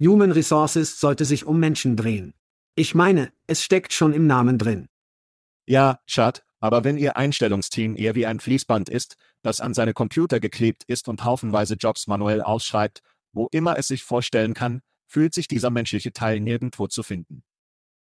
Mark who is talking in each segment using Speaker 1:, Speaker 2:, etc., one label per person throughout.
Speaker 1: Human Resources sollte sich um Menschen drehen. Ich meine, es steckt schon im Namen drin.
Speaker 2: Ja, Schad, aber wenn Ihr Einstellungsteam eher wie ein Fließband ist, das an seine Computer geklebt ist und haufenweise Jobs manuell ausschreibt, wo immer es sich vorstellen kann, fühlt sich dieser menschliche Teil nirgendwo zu finden.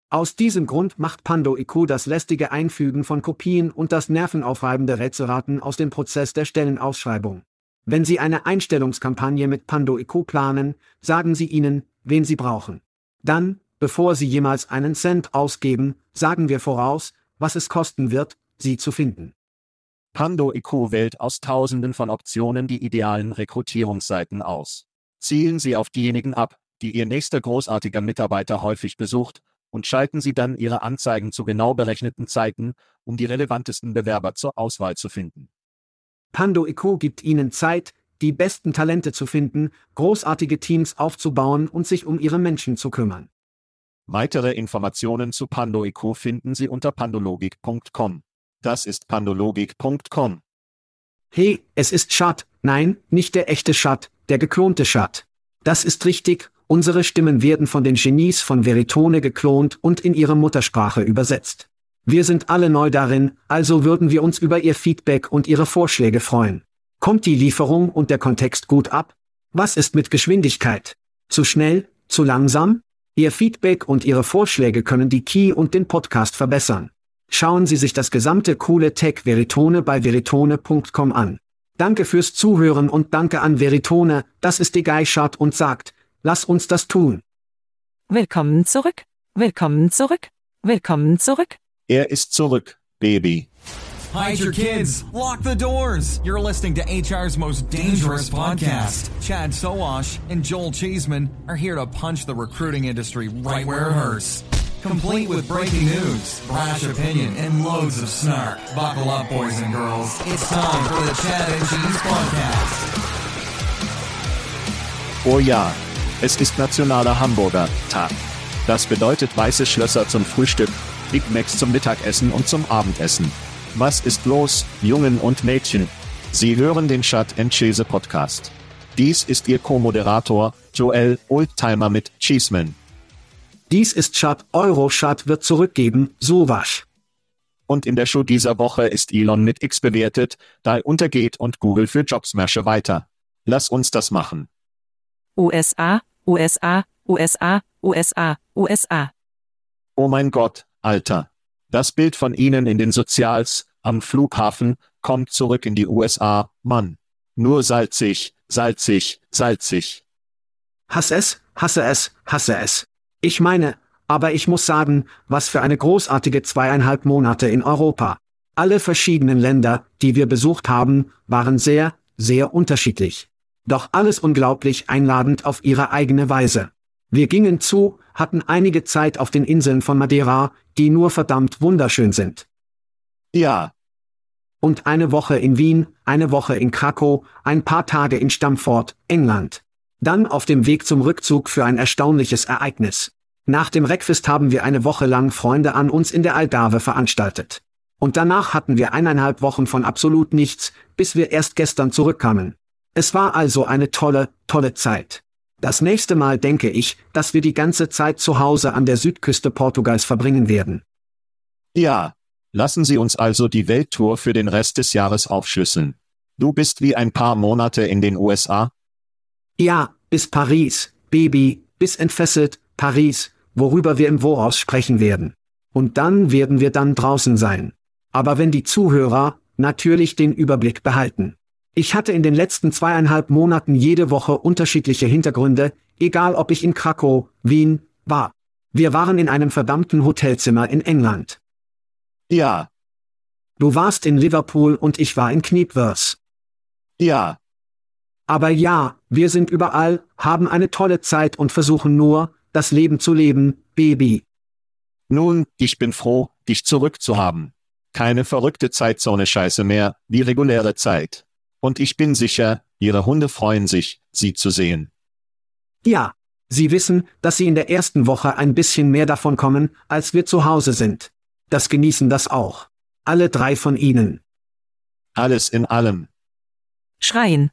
Speaker 1: Aus diesem Grund macht Pando IQ das lästige Einfügen von Kopien und das nervenaufreibende Rätselraten aus dem Prozess der Stellenausschreibung. Wenn Sie eine Einstellungskampagne mit Pando IQ planen, sagen Sie ihnen, wen Sie brauchen. Dann, bevor Sie jemals einen Cent ausgeben, sagen wir voraus, was es kosten wird, sie zu finden.
Speaker 2: Pando IQ wählt aus Tausenden von Optionen die idealen Rekrutierungsseiten aus. Zielen Sie auf diejenigen ab, die Ihr nächster großartiger Mitarbeiter häufig besucht, und schalten Sie dann Ihre Anzeigen zu genau berechneten Zeiten, um die relevantesten Bewerber zur Auswahl zu finden.
Speaker 1: Pando IQ gibt Ihnen Zeit, die besten Talente zu finden, großartige Teams aufzubauen und sich um Ihre Menschen zu kümmern.
Speaker 2: Weitere Informationen zu PandoIQ finden Sie unter pandologik.com. Das ist pandologik.com.
Speaker 1: Hey, es ist Schad. Nein, nicht der echte Schad, der geklonte Schad. Das ist richtig, unsere Stimmen werden von den Genies von Veritone geklont und in ihre Muttersprache übersetzt. Wir sind alle neu darin, also würden wir uns über Ihr Feedback und Ihre Vorschläge freuen. Kommt die Lieferung und der Kontext gut ab? Was ist mit Geschwindigkeit? Zu schnell? Zu langsam? Ihr Feedback und Ihre Vorschläge können die Key und den Podcast verbessern. Schauen Sie sich das gesamte coole Tech Veritone bei veritone.com an. Danke fürs Zuhören und danke an Veritone, das ist die Geischart und sagt, lass uns das tun.
Speaker 3: Willkommen zurück. Willkommen zurück. Willkommen zurück.
Speaker 2: Er ist zurück, Baby.
Speaker 4: Hide your kids. Lock the doors. You're listening to HR's most dangerous podcast. Chad Soash and Joel Cheeseman are here to punch the recruiting industry right where it hurts. Complete with breaking news, brash opinion, and loads of snark. Buckle up, boys and girls. It's time for the Chad and Cheese Podcast.
Speaker 2: Oh ja, es ist Nationaler Hamburger Tag. Das bedeutet weiße Schlösser zum Frühstück, Big Macs zum Mittagessen und zum Abendessen. Was ist los, Jungen und Mädchen? Sie hören den Shut and Chase Podcast. Dies ist Ihr Co-Moderator, Joel Oldtimer mit Cheeseman.
Speaker 1: Dies ist Chat, Eurochat wird zurückgeben, Sowasch.
Speaker 2: Und in der Show dieser Woche ist Elon mit X bewertet, da er untergeht und Google für Jobsmärsche weiter. Lass uns das machen.
Speaker 3: USA, USA, USA, USA, USA.
Speaker 2: Oh mein Gott, Alter. Das Bild von Ihnen in den Sozials, am Flughafen, kommt zurück in die USA, Mann. Nur salzig, salzig, salzig.
Speaker 1: Hasse es, hasse es, hasse es. Ich meine, aber ich muss sagen, was für eine großartige zweieinhalb Monate in Europa. Alle verschiedenen Länder, die wir besucht haben, waren sehr, sehr unterschiedlich. Doch alles unglaublich einladend auf ihre eigene Weise. Wir gingen zu, hatten einige Zeit auf den Inseln von Madeira, die nur verdammt wunderschön sind.
Speaker 2: Ja.
Speaker 1: Und eine Woche in Wien, eine Woche in Krakow, ein paar Tage in Stamford, England. Dann auf dem Weg zum Rückzug für ein erstaunliches Ereignis. Nach dem Reckfest haben wir eine Woche lang Freunde an uns in der Algarve veranstaltet. Und danach hatten wir eineinhalb Wochen von absolut nichts, bis wir erst gestern zurückkamen. Es war also eine tolle, tolle Zeit. Das nächste Mal denke ich, dass wir die ganze Zeit zu Hause an der Südküste Portugals verbringen werden.
Speaker 2: Ja. Lassen Sie uns also die Welttour für den Rest des Jahres aufschlüsseln. Du bist wie ein paar Monate in den USA?
Speaker 1: Ja, bis Paris, Baby, bis entfesselt, Paris, worüber wir im Voraus sprechen werden. Und dann werden wir dann draußen sein. Aber wenn die Zuhörer natürlich den Überblick behalten. Ich hatte in den letzten zweieinhalb Monaten jede Woche unterschiedliche Hintergründe, egal ob ich in Krakow, Wien, war. Wir waren in einem verdammten Hotelzimmer in England.
Speaker 2: Ja.
Speaker 1: Du warst in Liverpool und ich war in Knipwers.
Speaker 2: Ja.
Speaker 1: Aber ja, wir sind überall, haben eine tolle Zeit und versuchen nur, das Leben zu leben, Baby.
Speaker 2: Nun, ich bin froh, dich zurückzuhaben. Keine verrückte Zeitzone-Scheiße mehr, die reguläre Zeit. Und ich bin sicher, Ihre Hunde freuen sich, Sie zu sehen.
Speaker 1: Ja. Sie wissen, dass Sie in der ersten Woche ein bisschen mehr davon kommen, als wir zu Hause sind. Das genießen das auch. Alle drei von Ihnen.
Speaker 2: Alles in allem.
Speaker 3: Schreien.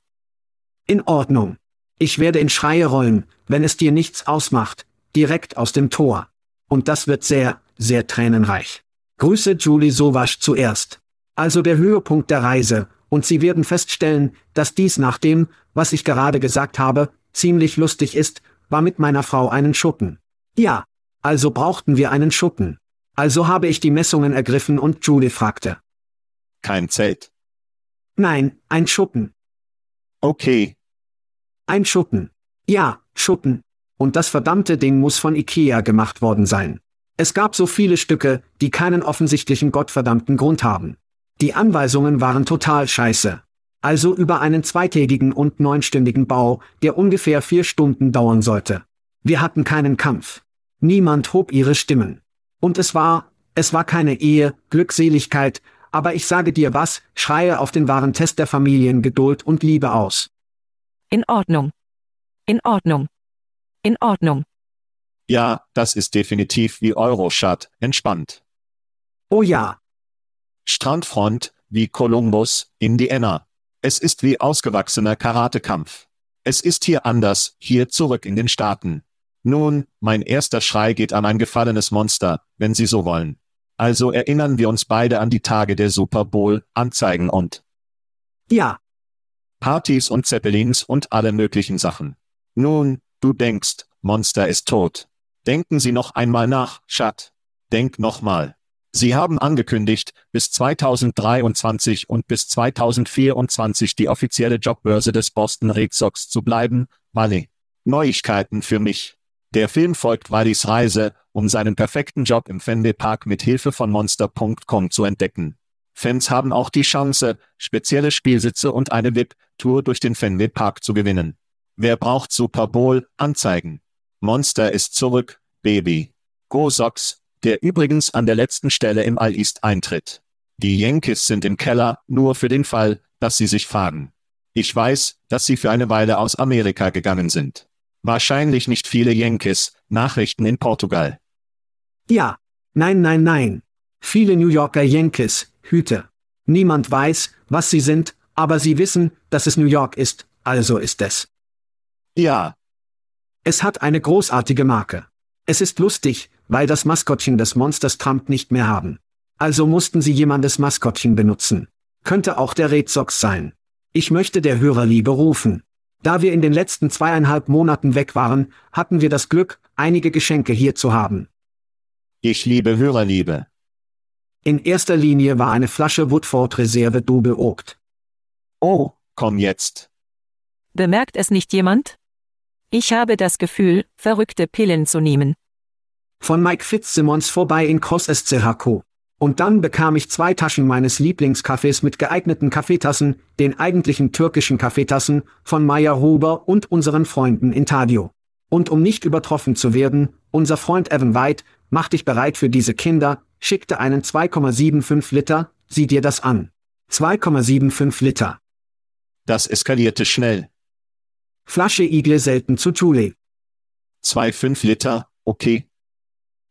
Speaker 1: In Ordnung. Ich werde in Schreie rollen, wenn es dir nichts ausmacht, direkt aus dem Tor. Und das wird sehr, sehr tränenreich. Grüße Julie Sowasch zuerst. Also der Höhepunkt der Reise, und Sie werden feststellen, dass dies nach dem, was ich gerade gesagt habe, ziemlich lustig ist, war mit meiner Frau einen Schuppen. Ja, also brauchten wir einen Schuppen. Also habe ich die Messungen ergriffen und Julie fragte.
Speaker 2: Kein Zelt.
Speaker 1: Nein, ein Schuppen.
Speaker 2: Okay,
Speaker 1: Ein Schuppen. Ja, Schuppen. Und das verdammte Ding muss von Ikea gemacht worden sein. Es gab so viele Stücke, die keinen offensichtlichen gottverdammten Grund haben. Die Anweisungen waren total scheiße. Also über einen zweitägigen und neunstündigen Bau, der ungefähr vier Stunden dauern sollte. Wir hatten keinen Kampf. Niemand hob ihre Stimmen. Und es war, es war keine Ehe, Glückseligkeit, aber ich sage dir was, schreie auf den wahren Test der Familiengeduld und Liebe aus.
Speaker 3: In Ordnung. In Ordnung. In Ordnung.
Speaker 2: ja, das ist definitiv wie Euroshot, entspannt.
Speaker 1: Oh ja,
Speaker 2: Strandfront, wie Columbus, Indiana. Es ist wie ausgewachsener Karatekampf. Es ist hier anders, hier zurück in den Staaten. Nun, mein erster Schrei geht an ein gefallenes Monster, wenn Sie so wollen. Also erinnern wir uns beide an die Tage der Super Bowl, Anzeigen und
Speaker 1: ja,
Speaker 2: Partys und Zeppelins und alle möglichen Sachen. Nun, du denkst, Monster ist tot. Denken Sie noch einmal nach, Schat. Denk nochmal. Sie haben angekündigt, bis 2023 und bis 2024 die offizielle Jobbörse des Boston Red Sox zu bleiben, Wally. Neuigkeiten für mich. Der Film folgt Wallys Reise, um seinen perfekten Job im Fenway Park mit Hilfe von Monster.com zu entdecken. Fans haben auch die Chance, spezielle Spielsitze und eine VIP-Tour durch den Fenway Park zu gewinnen. Wer braucht Super Bowl? Anzeigen. Monster ist zurück, Baby. Go Sox, der übrigens an der letzten Stelle im All East eintritt. Die Yankees sind im Keller, nur für den Fall, dass sie sich fahren. Ich weiß, dass sie für eine Weile aus Amerika gegangen sind. Wahrscheinlich nicht viele Yankees, Nachrichten in Portugal.
Speaker 1: ja, nein, nein, nein. Viele New Yorker Yankees, Hüte. Niemand weiß, was sie sind, aber sie wissen, dass es New York ist, also ist es.
Speaker 2: Ja,
Speaker 1: Es hat eine großartige Marke. Es ist lustig, weil das Maskottchen des Monsters Trump nicht mehr haben. Also mussten sie jemandes Maskottchen benutzen. Könnte auch der Red Sox sein. Ich möchte der Hörerliebe rufen. Da wir in den letzten zweieinhalb Monaten weg waren, hatten wir das Glück, einige Geschenke hier zu haben.
Speaker 2: ich liebe Hörerliebe.
Speaker 1: In erster Linie war eine Flasche Woodford Reserve Double Oakt.
Speaker 2: Oh, komm jetzt.
Speaker 3: Bemerkt es nicht jemand? Ich habe das Gefühl, verrückte Pillen zu nehmen.
Speaker 1: Von Mike Fitzsimmons vorbei in Cross SCHQ. Und dann bekam ich zwei Taschen meines Lieblingskaffees mit geeigneten Kaffeetassen, den eigentlichen türkischen Kaffeetassen, von Meyer Huber und unseren Freunden in Tadio. Und um nicht übertroffen zu werden, unser Freund Evan White, mach dich bereit für diese Kinder, schickte einen 2,75 Liter, sieh dir das an. 2,75 Liter.
Speaker 2: Das eskalierte schnell.
Speaker 1: Flasche Igle selten zu Julie.
Speaker 2: 2,5 Liter, okay.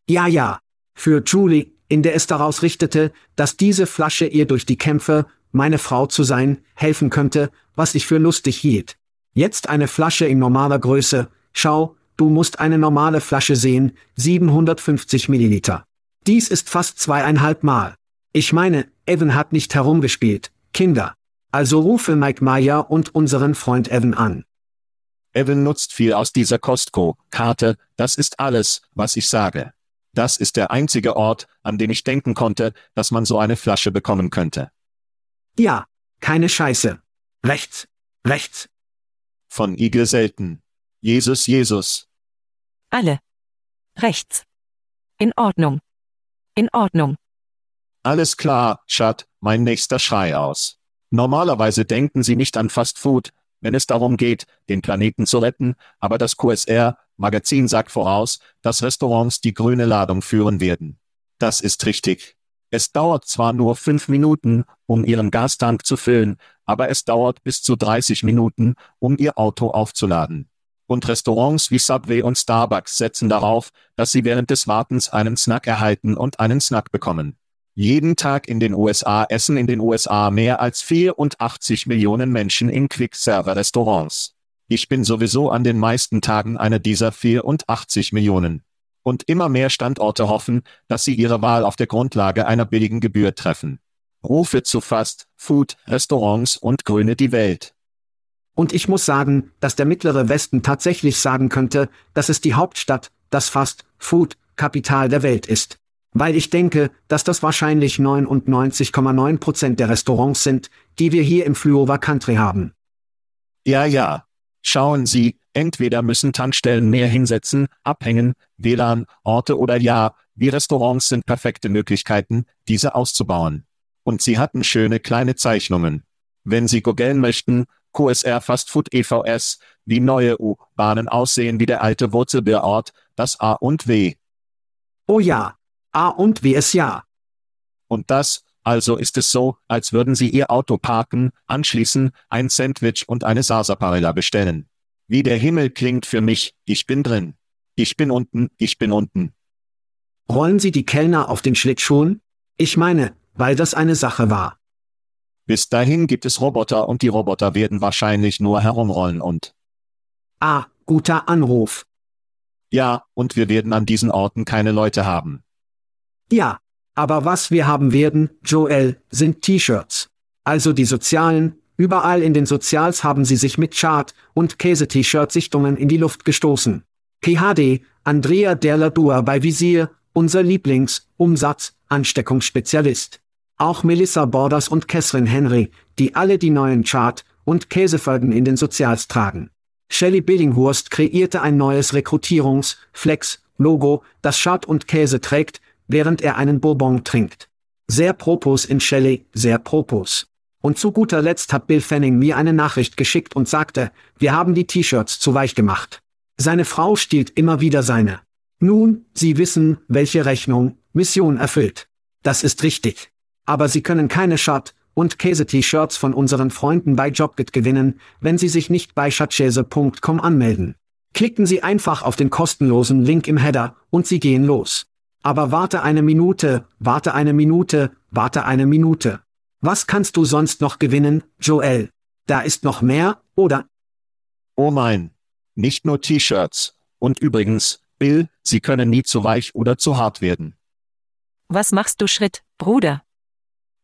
Speaker 1: Ja, ja. Für Julie, in der es daraus richtete, dass diese Flasche ihr durch die Kämpfe, meine Frau zu sein, helfen könnte, was ich für lustig hielt. Jetzt eine Flasche in normaler Größe. Schau, du musst eine normale Flasche sehen, 750 Milliliter. Dies ist fast zweieinhalb Mal. Ich meine, Evan hat nicht herumgespielt, Kinder. Also rufe Mike Meyer und unseren Freund Evan an.
Speaker 2: Evan nutzt viel aus dieser Costco-Karte, das ist alles, was ich sage. Das ist der einzige Ort, an den ich denken konnte, dass man so eine Flasche bekommen könnte.
Speaker 1: Ja, keine Scheiße. Rechts, rechts.
Speaker 2: Von Igel selten. Jesus, Jesus.
Speaker 3: Alle. Rechts. In Ordnung. In Ordnung.
Speaker 2: Alles klar, Schat, mein nächster Schrei aus. Normalerweise denken Sie nicht an Fast Food, wenn es darum geht, den Planeten zu retten, aber das QSR-Magazin sagt voraus, dass Restaurants die grüne Ladung führen werden. Das ist richtig. Es dauert zwar nur fünf Minuten, um Ihren Gastank zu füllen, aber es dauert bis zu 30 Minuten, um Ihr Auto aufzuladen. Und Restaurants wie Subway und Starbucks setzen darauf, dass Sie während des Wartens einen Snack erhalten und einen Snack bekommen. Jeden Tag in den USA essen in den USA mehr als 84 Millionen Menschen in Quick-Server-Restaurants. Ich bin sowieso an den meisten Tagen einer dieser 84 Millionen. Und immer mehr Standorte hoffen, dass sie ihre Wahl auf der Grundlage einer billigen Gebühr treffen. Rufe zu Fast, Food, Restaurants und Grüne die Welt.
Speaker 1: Und ich muss sagen, dass der mittlere Westen tatsächlich sagen könnte, dass es die Hauptstadt, das Fast, Food, Kapital der Welt ist. Weil ich denke, dass das wahrscheinlich 99,9 Prozent der Restaurants sind, die wir hier im Flyover Country haben.
Speaker 2: Ja, ja. Schauen Sie, entweder müssen Tankstellen mehr hinsetzen, abhängen, WLAN, Orte oder ja, wie Restaurants sind perfekte Möglichkeiten, diese auszubauen. Und sie hatten schöne kleine Zeichnungen. Wenn Sie googeln möchten, QSR Fast Food EVS, wie neue U-Bahnen aussehen wie der alte Wurzelbeerort, das A und W.
Speaker 1: Oh ja. A und W ist ja.
Speaker 2: Und das, also ist es so, als würden Sie Ihr Auto parken, anschließen, ein Sandwich und eine Sarsaparilla bestellen. Wie der Himmel klingt für mich, ich bin drin. Ich bin unten, ich bin unten.
Speaker 1: Rollen Sie die Kellner auf den Schlittschuhen? Ich meine, weil das eine Sache war.
Speaker 2: Bis dahin gibt es Roboter und die Roboter werden wahrscheinlich nur herumrollen und.
Speaker 1: Ah, guter Anruf.
Speaker 2: Ja, und wir werden an diesen Orten keine Leute haben.
Speaker 1: Ja, aber was wir haben werden, Joel, sind T-Shirts. Also die sozialen, überall in den Sozials haben sie sich mit Chart- und Käse-T-Shirt-Sichtungen in die Luft gestoßen. PHD, Andrea Derladua bei Visier, unser Lieblings-Umsatz-Ansteckungsspezialist. Auch Melissa Borders und Catherine Henry, die alle die neuen Chart- und Käsefolgen in den Sozials tragen. Shelley Billinghurst kreierte ein neues Rekrutierungs-Flex-Logo, das Chart und Käse trägt, während er einen Bourbon trinkt. Sehr propos in Shelley, sehr propos. Und zu guter Letzt hat Bill Fanning mir eine Nachricht geschickt und sagte, wir haben die T-Shirts zu weich gemacht. Seine Frau stiehlt immer wieder seine. Nun, Sie wissen, welche Rechnung, Mission erfüllt. Das ist richtig. Aber Sie können keine Shot- und Käse-T-Shirts von unseren Freunden bei Jobgit gewinnen, wenn Sie sich nicht bei schatzschäse.com anmelden. Klicken Sie einfach auf den kostenlosen Link im Header und Sie gehen los. Aber warte eine Minute, warte eine Minute, warte eine Minute. Was kannst du sonst noch gewinnen, Joel? Da ist noch mehr, oder?
Speaker 2: Oh mein. Nicht nur T-Shirts. Und übrigens, Bill, sie können nie zu weich oder zu hart werden.
Speaker 3: Was machst du Schritt, Bruder?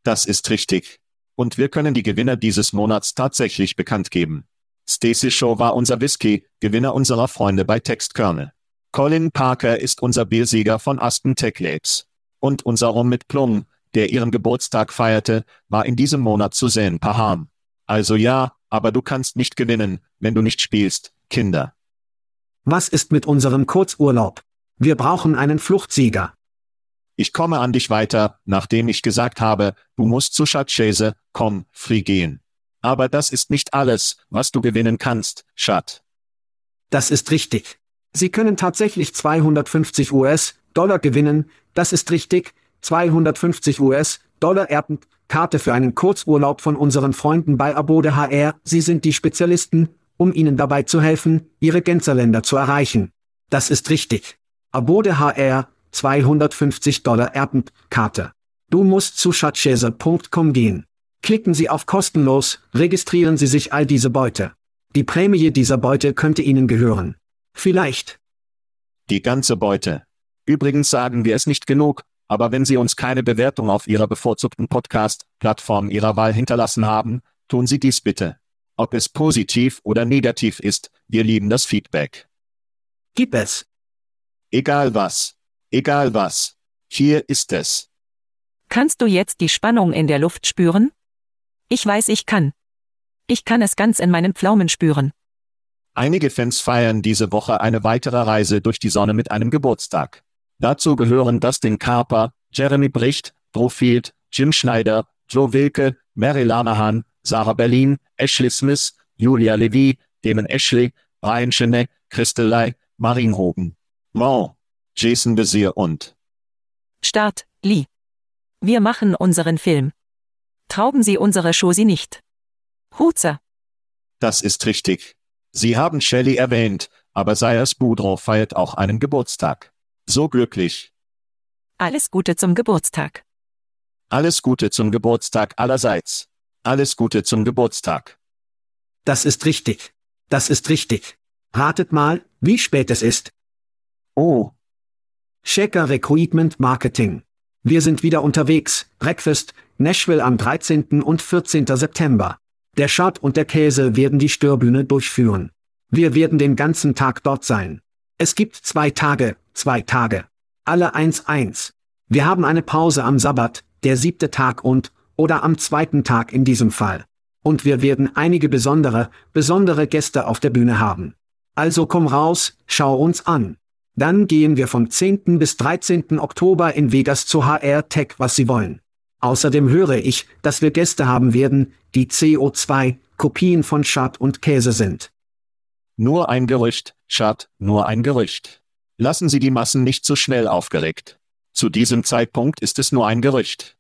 Speaker 2: Das ist richtig. Und wir können die Gewinner dieses Monats tatsächlich bekannt geben. Stacy Show war unser Whisky, Gewinner unserer Freunde bei Textkörne. Colin Parker ist unser Biersieger von Aspen Tech Labs. Und unser Rum mit Plum, der ihren Geburtstag feierte, war in diesem Monat zu sehen Paham. Also ja, aber du kannst nicht gewinnen, wenn du nicht spielst, Kinder.
Speaker 1: Was ist mit unserem Kurzurlaub? Wir brauchen einen Fluchtsieger.
Speaker 2: Ich komme an dich weiter, nachdem ich gesagt habe, du musst zu Schatzschäse, komm, free gehen. Aber das ist nicht alles, was du gewinnen kannst, Schat.
Speaker 1: Das ist richtig. Sie können tatsächlich 250 US-Dollar gewinnen, das ist richtig, 250 US-Dollar Erdenkarte für einen Kurzurlaub von unseren Freunden bei Abode HR, Sie sind die Spezialisten, um Ihnen dabei zu helfen, Ihre Gänzerländer zu erreichen. Das ist richtig. Abode HR, 250 Dollar Erdenkarte. Du musst zu schatzschäse.com gehen. Klicken Sie auf kostenlos, registrieren Sie sich all diese Beute. Die Prämie dieser Beute könnte Ihnen gehören. Vielleicht.
Speaker 2: Die ganze Beute. Übrigens sagen wir es nicht genug, aber wenn Sie uns keine Bewertung auf Ihrer bevorzugten Podcast-Plattform Ihrer Wahl hinterlassen haben, tun Sie dies bitte. Ob es positiv oder negativ ist, wir lieben das Feedback.
Speaker 1: Gib es.
Speaker 2: Egal was. Egal was. Hier ist es.
Speaker 3: Kannst du jetzt die Spannung in der Luft spüren? Ich weiß, ich kann. Ich kann es ganz in meinen Pflaumen spüren.
Speaker 2: Einige Fans feiern diese Woche eine weitere Reise durch die Sonne mit einem Geburtstag. Dazu gehören Dustin Carper, Jeremy Bricht, Drew Field, Jim Schneider, Joe Wilke, Mary Lanahan, Sarah Berlin, Ashley Smith, Julia Levy, Damon Ashley, Brian Chenet, Christelei, Marin Hogan, Wow, Jason Bezier und
Speaker 3: Start, Lee. Wir machen unseren Film. Trauben Sie unsere Shosi nicht. Huzer.
Speaker 2: Das ist richtig. Sie haben Shelley erwähnt, aber Sayers Boudreau feiert auch einen Geburtstag. So glücklich.
Speaker 3: Alles Gute zum Geburtstag.
Speaker 2: Alles Gute zum Geburtstag allerseits. Alles Gute zum Geburtstag.
Speaker 1: Das ist richtig. Das ist richtig. Ratet mal, wie spät es ist.
Speaker 2: Oh,
Speaker 1: Shaker Recruitment Marketing. Wir sind wieder unterwegs. Breakfast, Nashville am 13. und 14. September. Der Schad und der Käse werden die Störbühne durchführen. Wir werden den ganzen Tag dort sein. Es gibt zwei Tage, zwei Tage. Alle eins eins. Wir haben eine Pause am Sabbat, der siebte Tag und, oder am zweiten Tag in diesem Fall. Und wir werden einige besondere, besondere Gäste auf der Bühne haben. Also komm raus, schau uns an. Dann gehen wir vom 10. bis 13. Oktober in Vegas zu HR Tech, was Sie wollen. Außerdem höre ich, dass wir Gäste haben werden, die CO2, Kopien von Schad und Käse sind.
Speaker 2: nur ein Gerücht, Schad, nur ein Gerücht. Lassen Sie die Massen nicht zu schnell aufgeregt. Zu diesem Zeitpunkt ist es nur ein Gerücht.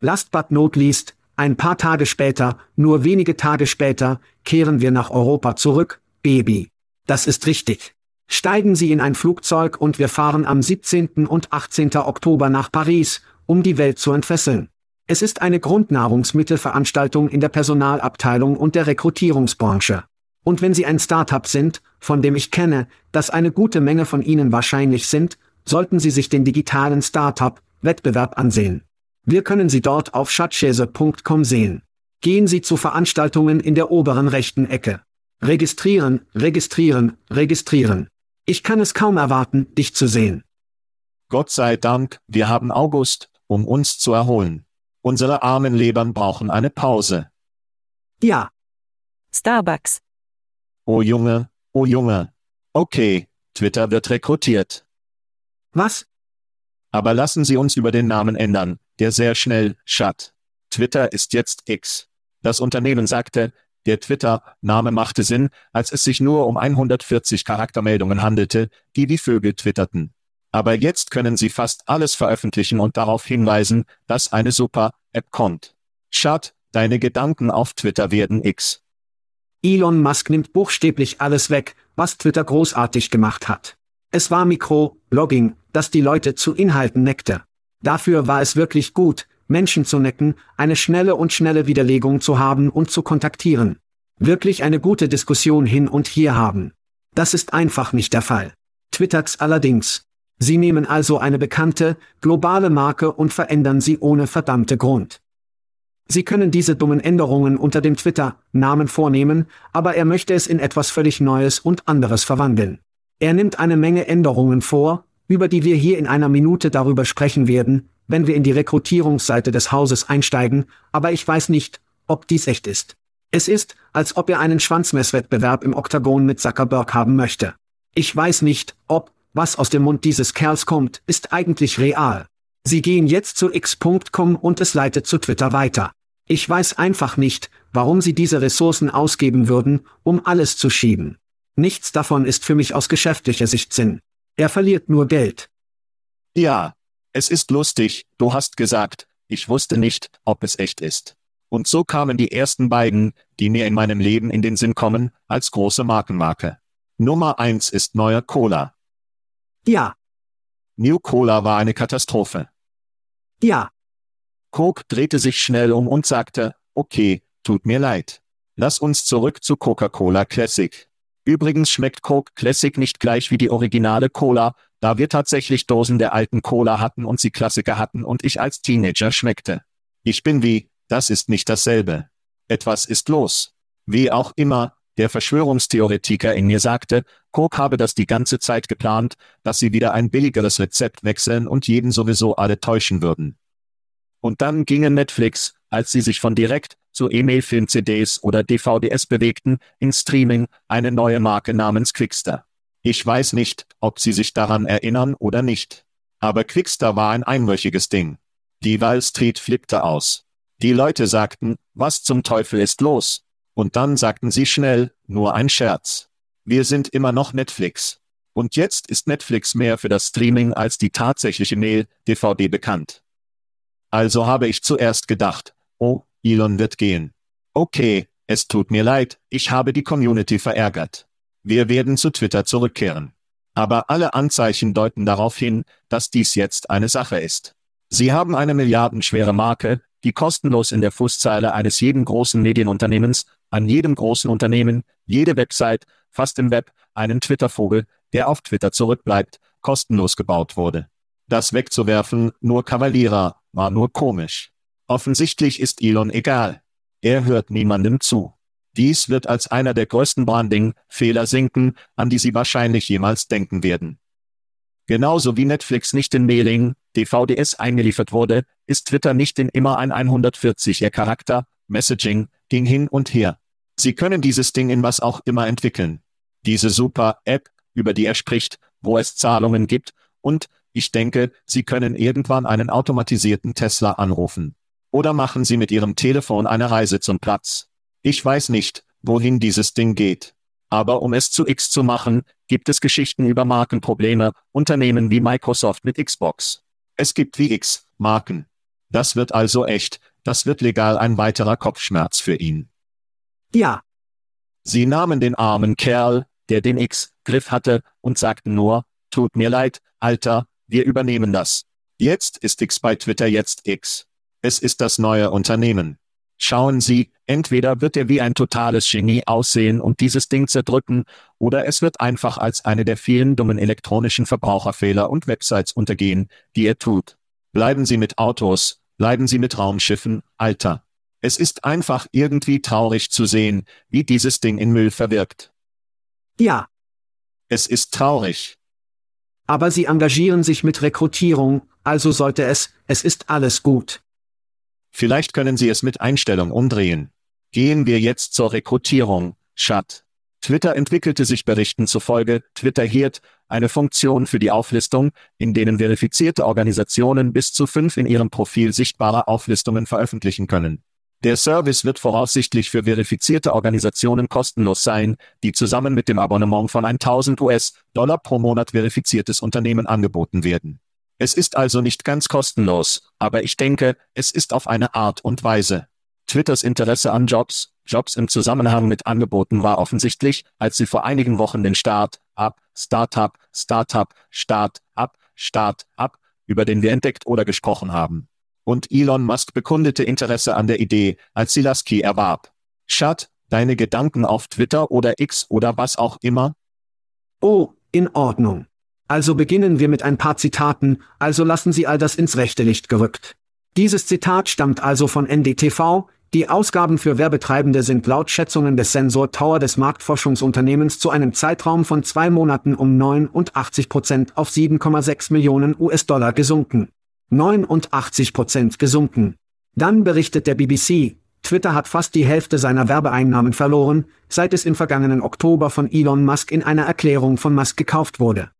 Speaker 1: Last but not least, ein paar Tage später, nur wenige Tage später, kehren wir nach Europa zurück, Baby. Das ist richtig. Steigen Sie in ein Flugzeug und wir fahren am 17. und 18. Oktober nach Paris, um die Welt zu entfesseln. Es ist eine Grundnahrungsmittelveranstaltung in der Personalabteilung und der Rekrutierungsbranche. Und wenn Sie ein Startup sind, von dem ich kenne, dass eine gute Menge von Ihnen wahrscheinlich sind, sollten Sie sich den digitalen Startup-Wettbewerb ansehen. Wir können Sie dort auf schatzschäse.com sehen. Gehen Sie zu Veranstaltungen in der oberen rechten Ecke. Registrieren, registrieren, registrieren. Ich kann es kaum erwarten, dich zu sehen.
Speaker 2: Gott sei Dank, wir haben August, um uns zu erholen. Unsere armen Lebern brauchen eine Pause.
Speaker 1: Ja,
Speaker 3: Starbucks.
Speaker 2: Oh Junge, oh Junge. Okay, Twitter wird rekrutiert.
Speaker 1: was?
Speaker 2: Aber lassen Sie uns über den Namen ändern, der sehr schnell, Schat. Twitter ist jetzt X. Das Unternehmen sagte, der Twitter-Name machte Sinn, als es sich nur um 140 Charaktermeldungen handelte, die die Vögel twitterten. Aber jetzt können Sie fast alles veröffentlichen und darauf hinweisen, dass eine super App kommt. Schat, deine Gedanken auf Twitter werden X.
Speaker 1: Elon Musk nimmt buchstäblich alles weg, was Twitter großartig gemacht hat. Es war Mikro-Logging, das die Leute zu Inhalten neckte. Dafür war es wirklich gut, Menschen zu necken, eine schnelle und schnelle Widerlegung zu haben und zu kontaktieren. Wirklich eine gute Diskussion hin und hier haben. Das ist einfach nicht der Fall. Twitters allerdings. Sie nehmen also eine bekannte, globale Marke und verändern sie ohne verdammte Grund. Sie können diese dummen Änderungen unter dem Twitter-Namen vornehmen, aber er möchte es in etwas völlig Neues und anderes verwandeln. Er nimmt eine Menge Änderungen vor, über die wir hier in einer Minute darüber sprechen werden, wenn wir in die Rekrutierungsseite des Hauses einsteigen, aber ich weiß nicht, ob dies echt ist. Es ist, als ob er einen Schwanzmesswettbewerb im Oktagon mit Zuckerberg haben möchte. Ich weiß nicht, ob, was aus dem Mund dieses Kerls kommt, ist eigentlich real. Sie gehen jetzt zu x.com und es leitet zu Twitter weiter. Ich weiß einfach nicht, warum sie diese Ressourcen ausgeben würden, um alles zu schieben. Nichts davon ist für mich aus geschäftlicher Sicht Sinn. Er verliert nur Geld.
Speaker 2: Ja, es ist lustig, du hast gesagt, ich wusste nicht, ob es echt ist. Und so kamen die ersten beiden, die mir in meinem Leben in den Sinn kommen, als große Markenmarke. Nummer eins ist neuer Cola.
Speaker 1: Ja,
Speaker 2: New Cola war eine Katastrophe.
Speaker 1: ja,
Speaker 2: Coke drehte sich schnell um und sagte, okay, tut mir leid. Lass uns zurück zu Coca-Cola Classic. Übrigens schmeckt Coke Classic nicht gleich wie die originale Cola, da wir tatsächlich Dosen der alten Cola hatten und sie Klassiker hatten und ich als Teenager schmeckte. Ich bin wie, das ist nicht dasselbe. Etwas ist los. Wie auch immer, der Verschwörungstheoretiker in mir sagte, Coke habe das die ganze Zeit geplant, dass sie wieder ein billigeres Rezept wechseln und jeden sowieso alle täuschen würden. Und dann gingen Netflix, als sie sich von direkt zu E-Mail-Film-CDs oder DVDs bewegten, in Streaming, eine neue Marke namens Quickster. Ich weiß nicht, ob Sie sich daran erinnern oder nicht. Aber Quickster war ein einwöchiges Ding. Die Wall Street flippte aus. Die Leute sagten, was zum Teufel ist los? Und dann sagten sie schnell, nur ein Scherz. Wir sind immer noch Netflix. Und jetzt ist Netflix mehr für das Streaming als die tatsächliche Mail-DVD bekannt. Also habe ich zuerst gedacht, oh, Elon wird gehen. Okay, es tut mir leid, ich habe die Community verärgert. Wir werden zu Twitter zurückkehren. Aber alle Anzeichen deuten darauf hin, dass dies jetzt eine Sache ist. Sie haben eine milliardenschwere Marke, die kostenlos in der Fußzeile eines jeden großen Medienunternehmens, An jedem großen Unternehmen, jede Website, fast im Web, einen Twitter-Vogel, der auf Twitter zurückbleibt, kostenlos gebaut wurde. Das wegzuwerfen, nur Kavalierer, war nur komisch. Offensichtlich ist Elon egal. Er hört niemandem zu. Dies wird als einer der größten Branding-Fehler sinken, an die Sie wahrscheinlich jemals denken werden. Genauso wie Netflix nicht in Mailing, DVDs eingeliefert wurde, ist Twitter nicht in immer ein 140er Charakter, Messaging, ging hin und her. Sie können dieses Ding in was auch immer entwickeln. Diese super App, über die er spricht, wo es Zahlungen gibt, und, ich denke, Sie können irgendwann einen automatisierten Tesla anrufen. Oder machen Sie mit Ihrem Telefon eine Reise zum Platz. Ich weiß nicht, wohin dieses Ding geht. Aber um es zu X zu machen, gibt es Geschichten über Markenprobleme, Unternehmen wie Microsoft mit Xbox. Es gibt wie X Marken. Das wird also echt, das wird legal ein weiterer Kopfschmerz für ihn.
Speaker 1: Ja.
Speaker 2: Sie nahmen den armen Kerl, der den X-Griff hatte, und sagten nur, tut mir leid, Alter, wir übernehmen das. Jetzt ist X bei Twitter jetzt X. Es ist das neue Unternehmen. Schauen Sie, entweder wird er wie ein totales Genie aussehen und dieses Ding zerdrücken, oder es wird einfach als eine der vielen dummen elektronischen Verbraucherfehler und Websites untergehen, die er tut. Bleiben Sie mit Autos, bleiben Sie mit Raumschiffen, Alter. Es ist einfach irgendwie traurig zu sehen, wie dieses Ding in Müll verwirkt.
Speaker 1: Ja.
Speaker 2: Es ist traurig.
Speaker 1: Aber Sie engagieren sich mit Rekrutierung, also sollte es, es ist alles gut.
Speaker 2: Vielleicht können Sie es mit Einstellung umdrehen. Gehen wir jetzt zur Rekrutierung, Chat. Twitter entwickelte sich Berichten zufolge, Twitter hielt eine Funktion für die Auflistung, in denen verifizierte Organisationen bis zu fünf in ihrem Profil sichtbare Auflistungen veröffentlichen können. Der Service wird voraussichtlich für verifizierte Organisationen kostenlos sein, die zusammen mit dem Abonnement von 1000 US-Dollar pro Monat verifiziertes Unternehmen angeboten werden. Es ist also nicht ganz kostenlos, aber ich denke, es ist auf eine Art und Weise. Twitters Interesse an Jobs, Jobs im Zusammenhang mit Angeboten war offensichtlich, als sie vor einigen Wochen den Start, Up, Startup, Startup, Start, Up, Start, Up, über den wir entdeckt oder gesprochen haben. Und Elon Musk bekundete Interesse an der Idee, als sie Lasky erwarb. Schat, deine Gedanken auf Twitter oder X oder was auch immer?
Speaker 1: Oh, in Ordnung. Also beginnen wir mit ein paar Zitaten, also lassen Sie all das ins rechte Licht gerückt. Dieses Zitat stammt also von NDTV, die Ausgaben für Werbetreibende sind laut Schätzungen des Sensor Tower des Marktforschungsunternehmens zu einem Zeitraum von zwei Monaten um 89 Prozent auf 7,6 Millionen US-Dollar gesunken. 89 Prozent gesunken. Dann berichtet der BBC, Twitter hat fast die Hälfte seiner Werbeeinnahmen verloren, seit es im vergangenen Oktober von Elon Musk in einer Erklärung von Musk gekauft wurde.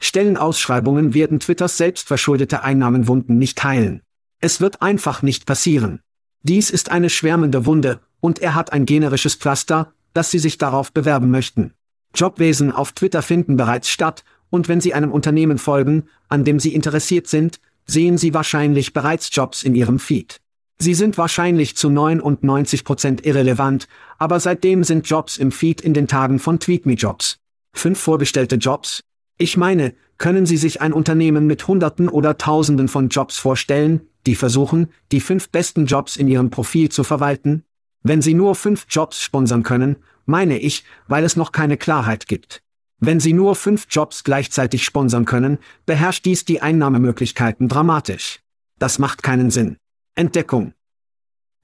Speaker 1: Stellenausschreibungen werden Twitters selbstverschuldete Einnahmenwunden nicht heilen. Es wird einfach nicht passieren. Dies ist eine schwärmende Wunde, und er hat ein generisches Pflaster, das Sie sich darauf bewerben möchten. Jobwesen auf Twitter finden bereits statt, und wenn Sie einem Unternehmen folgen, an dem Sie interessiert sind, sehen Sie wahrscheinlich bereits Jobs in Ihrem Feed. Sie sind wahrscheinlich zu 99% irrelevant, aber seitdem sind Jobs im Feed in den Tagen von TweetMe-Jobs. Fünf vorgestellte Jobs, ich meine, können Sie sich ein Unternehmen mit Hunderten oder Tausenden von Jobs vorstellen, die versuchen, die fünf besten Jobs in Ihrem Profil zu verwalten? Wenn Sie nur fünf Jobs sponsern können, meine ich, weil es noch keine Klarheit gibt. Wenn Sie nur fünf Jobs gleichzeitig sponsern können, beherrscht dies die Einnahmemöglichkeiten dramatisch. Das macht keinen Sinn. Entdeckung.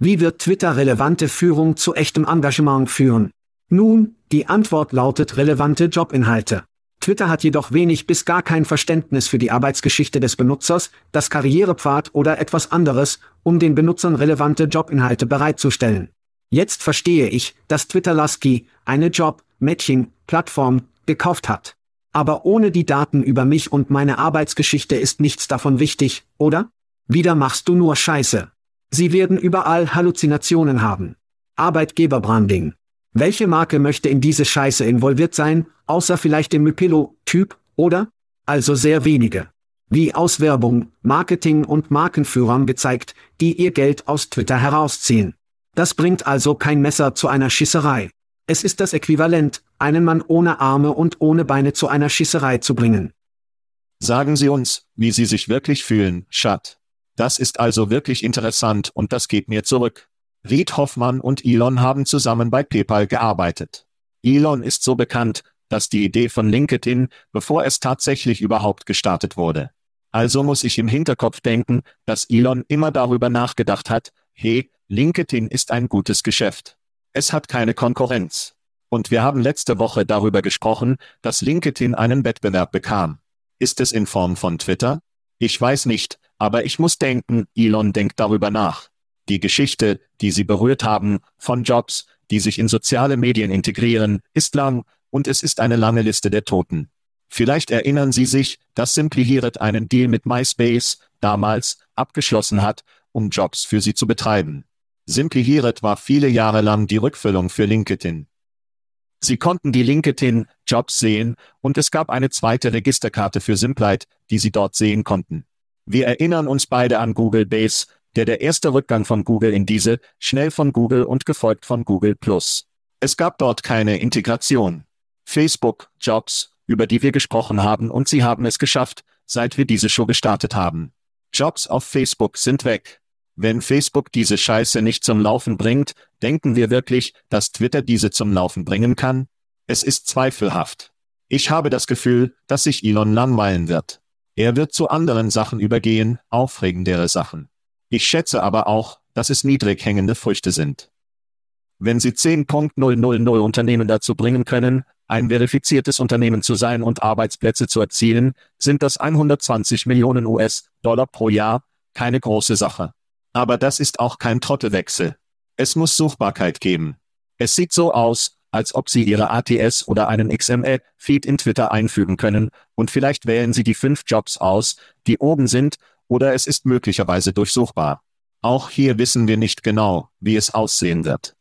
Speaker 1: Wie wird Twitter relevante Führung zu echtem Engagement führen? Nun, die Antwort lautet relevante Jobinhalte. Twitter hat jedoch wenig bis gar kein Verständnis für die Arbeitsgeschichte des Benutzers, das Karrierepfad oder etwas anderes, um den Benutzern relevante Jobinhalte bereitzustellen. Jetzt verstehe ich, dass Twitter Lasky, eine Job-Matching-Plattform, gekauft hat. Aber ohne die Daten über mich und meine Arbeitsgeschichte ist nichts davon wichtig, oder? Wieder machst du nur Scheiße. Sie werden überall Halluzinationen haben. Arbeitgeberbranding. Welche Marke möchte in diese Scheiße involviert sein, außer vielleicht dem Mypillo-Typ, oder? Also sehr wenige. Wie Auswerbung, Marketing und Markenführern gezeigt, die ihr Geld aus Twitter herausziehen. Das bringt also kein Messer zu einer Schisserei. Es ist das Äquivalent, einen Mann ohne Arme und ohne Beine zu einer Schisserei zu bringen.
Speaker 2: Sagen Sie uns, wie Sie sich wirklich fühlen, Schat. Das ist also wirklich interessant und das geht mir zurück. Reid Hoffmann und Elon haben zusammen bei PayPal gearbeitet. Elon ist so bekannt, dass die Idee von LinkedIn, bevor es tatsächlich überhaupt gestartet wurde. Also muss ich im Hinterkopf denken, dass Elon immer darüber nachgedacht hat, hey, LinkedIn ist ein gutes Geschäft. Es hat keine Konkurrenz. Und wir haben letzte Woche darüber gesprochen, dass LinkedIn einen Wettbewerb bekam. Ist es in Form von Twitter? Ich weiß nicht, aber ich muss denken, Elon denkt darüber nach. Die Geschichte, die Sie berührt haben, von Jobs, die sich in soziale Medien integrieren, ist lang, und es ist eine lange Liste der Toten. Vielleicht erinnern Sie sich, dass Simply Hiret einen Deal mit MySpace, damals, abgeschlossen hat, um Jobs für sie zu betreiben. Simply Hiret war viele Jahre lang die Rückfüllung für LinkedIn. Sie konnten die LinkedIn-Jobs sehen, und es gab eine zweite Registerkarte für Simplite, die Sie dort sehen konnten. Wir erinnern uns beide an Google Base, der der erste Rückgang von Google in diese, schnell von Google und gefolgt von Google Plus. Es gab dort keine Integration. Facebook, Jobs, über die wir gesprochen haben und sie haben es geschafft, seit wir diese Show gestartet haben. Jobs auf Facebook sind weg. Wenn Facebook diese Scheiße nicht zum Laufen bringt, denken wir wirklich, dass Twitter diese zum Laufen bringen kann? Es ist zweifelhaft. Ich habe das Gefühl, dass sich Elon langweilen wird. Er wird zu anderen Sachen übergehen, aufregendere Sachen. Ich schätze aber auch, dass es niedrig hängende Früchte sind. Wenn Sie 10.000 Unternehmen dazu bringen können, ein verifiziertes Unternehmen zu sein und Arbeitsplätze zu erzielen, sind das 120 Millionen US-Dollar pro Jahr, keine große Sache. Aber das ist auch kein Trottelwechsel. Es muss Suchbarkeit geben. Es sieht so aus, als ob Sie Ihre ATS oder einen XML-Feed in Twitter einfügen können, und vielleicht wählen Sie die fünf Jobs aus, die oben sind, oder es ist möglicherweise durchsuchbar. Auch hier wissen wir nicht genau, wie es aussehen wird.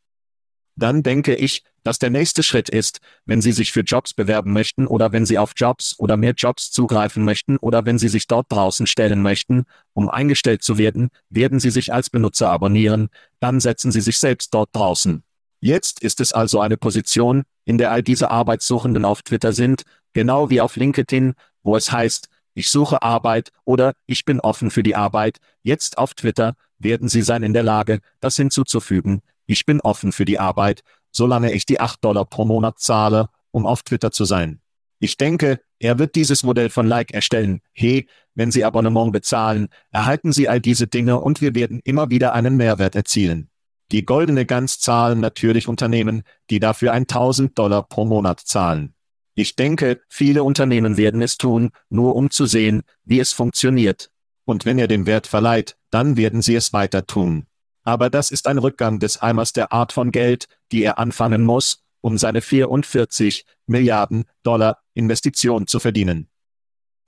Speaker 2: Dann denke ich, dass der nächste Schritt ist, wenn Sie sich für Jobs bewerben möchten oder wenn Sie auf Jobs oder mehr Jobs zugreifen möchten oder wenn Sie sich dort draußen stellen möchten, um eingestellt zu werden, werden Sie sich als Benutzer abonnieren, dann setzen Sie sich selbst dort draußen. Jetzt ist es also eine Position, in der all diese Arbeitssuchenden auf Twitter sind, genau wie auf LinkedIn, wo es heißt, ich suche Arbeit oder ich bin offen für die Arbeit. Jetzt auf Twitter werden Sie sein in der Lage, das hinzuzufügen. Ich bin offen für die Arbeit solange ich die 8 Dollar pro Monat zahle, um auf Twitter zu sein. Ich denke, er wird dieses Modell von Like erstellen. Hey, wenn Sie Abonnement bezahlen, erhalten Sie all diese Dinge und wir werden immer wieder einen Mehrwert erzielen. Die goldene Gans zahlen natürlich Unternehmen, die dafür 1000 Dollar pro Monat zahlen. Ich denke, viele Unternehmen werden es tun, nur um zu sehen, wie es funktioniert. Und wenn er den Wert verleiht, dann werden sie es weiter tun. Aber das ist ein Rückgang des Eimers der Art von Geld, die er anfangen muss, um seine 44 Milliarden Dollar Investition zu verdienen.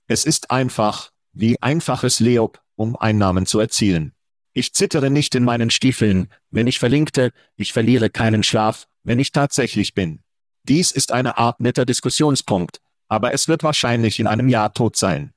Speaker 2: Es ist einfach, wie einfaches Leop, um Einnahmen zu erzielen. Ich zittere nicht in meinen Stiefeln, wenn ich verlinkte, ich verliere keinen Schlaf, wenn ich tatsächlich bin. Dies ist eine Art netter Diskussionspunkt, aber es wird wahrscheinlich in einem Jahr tot sein.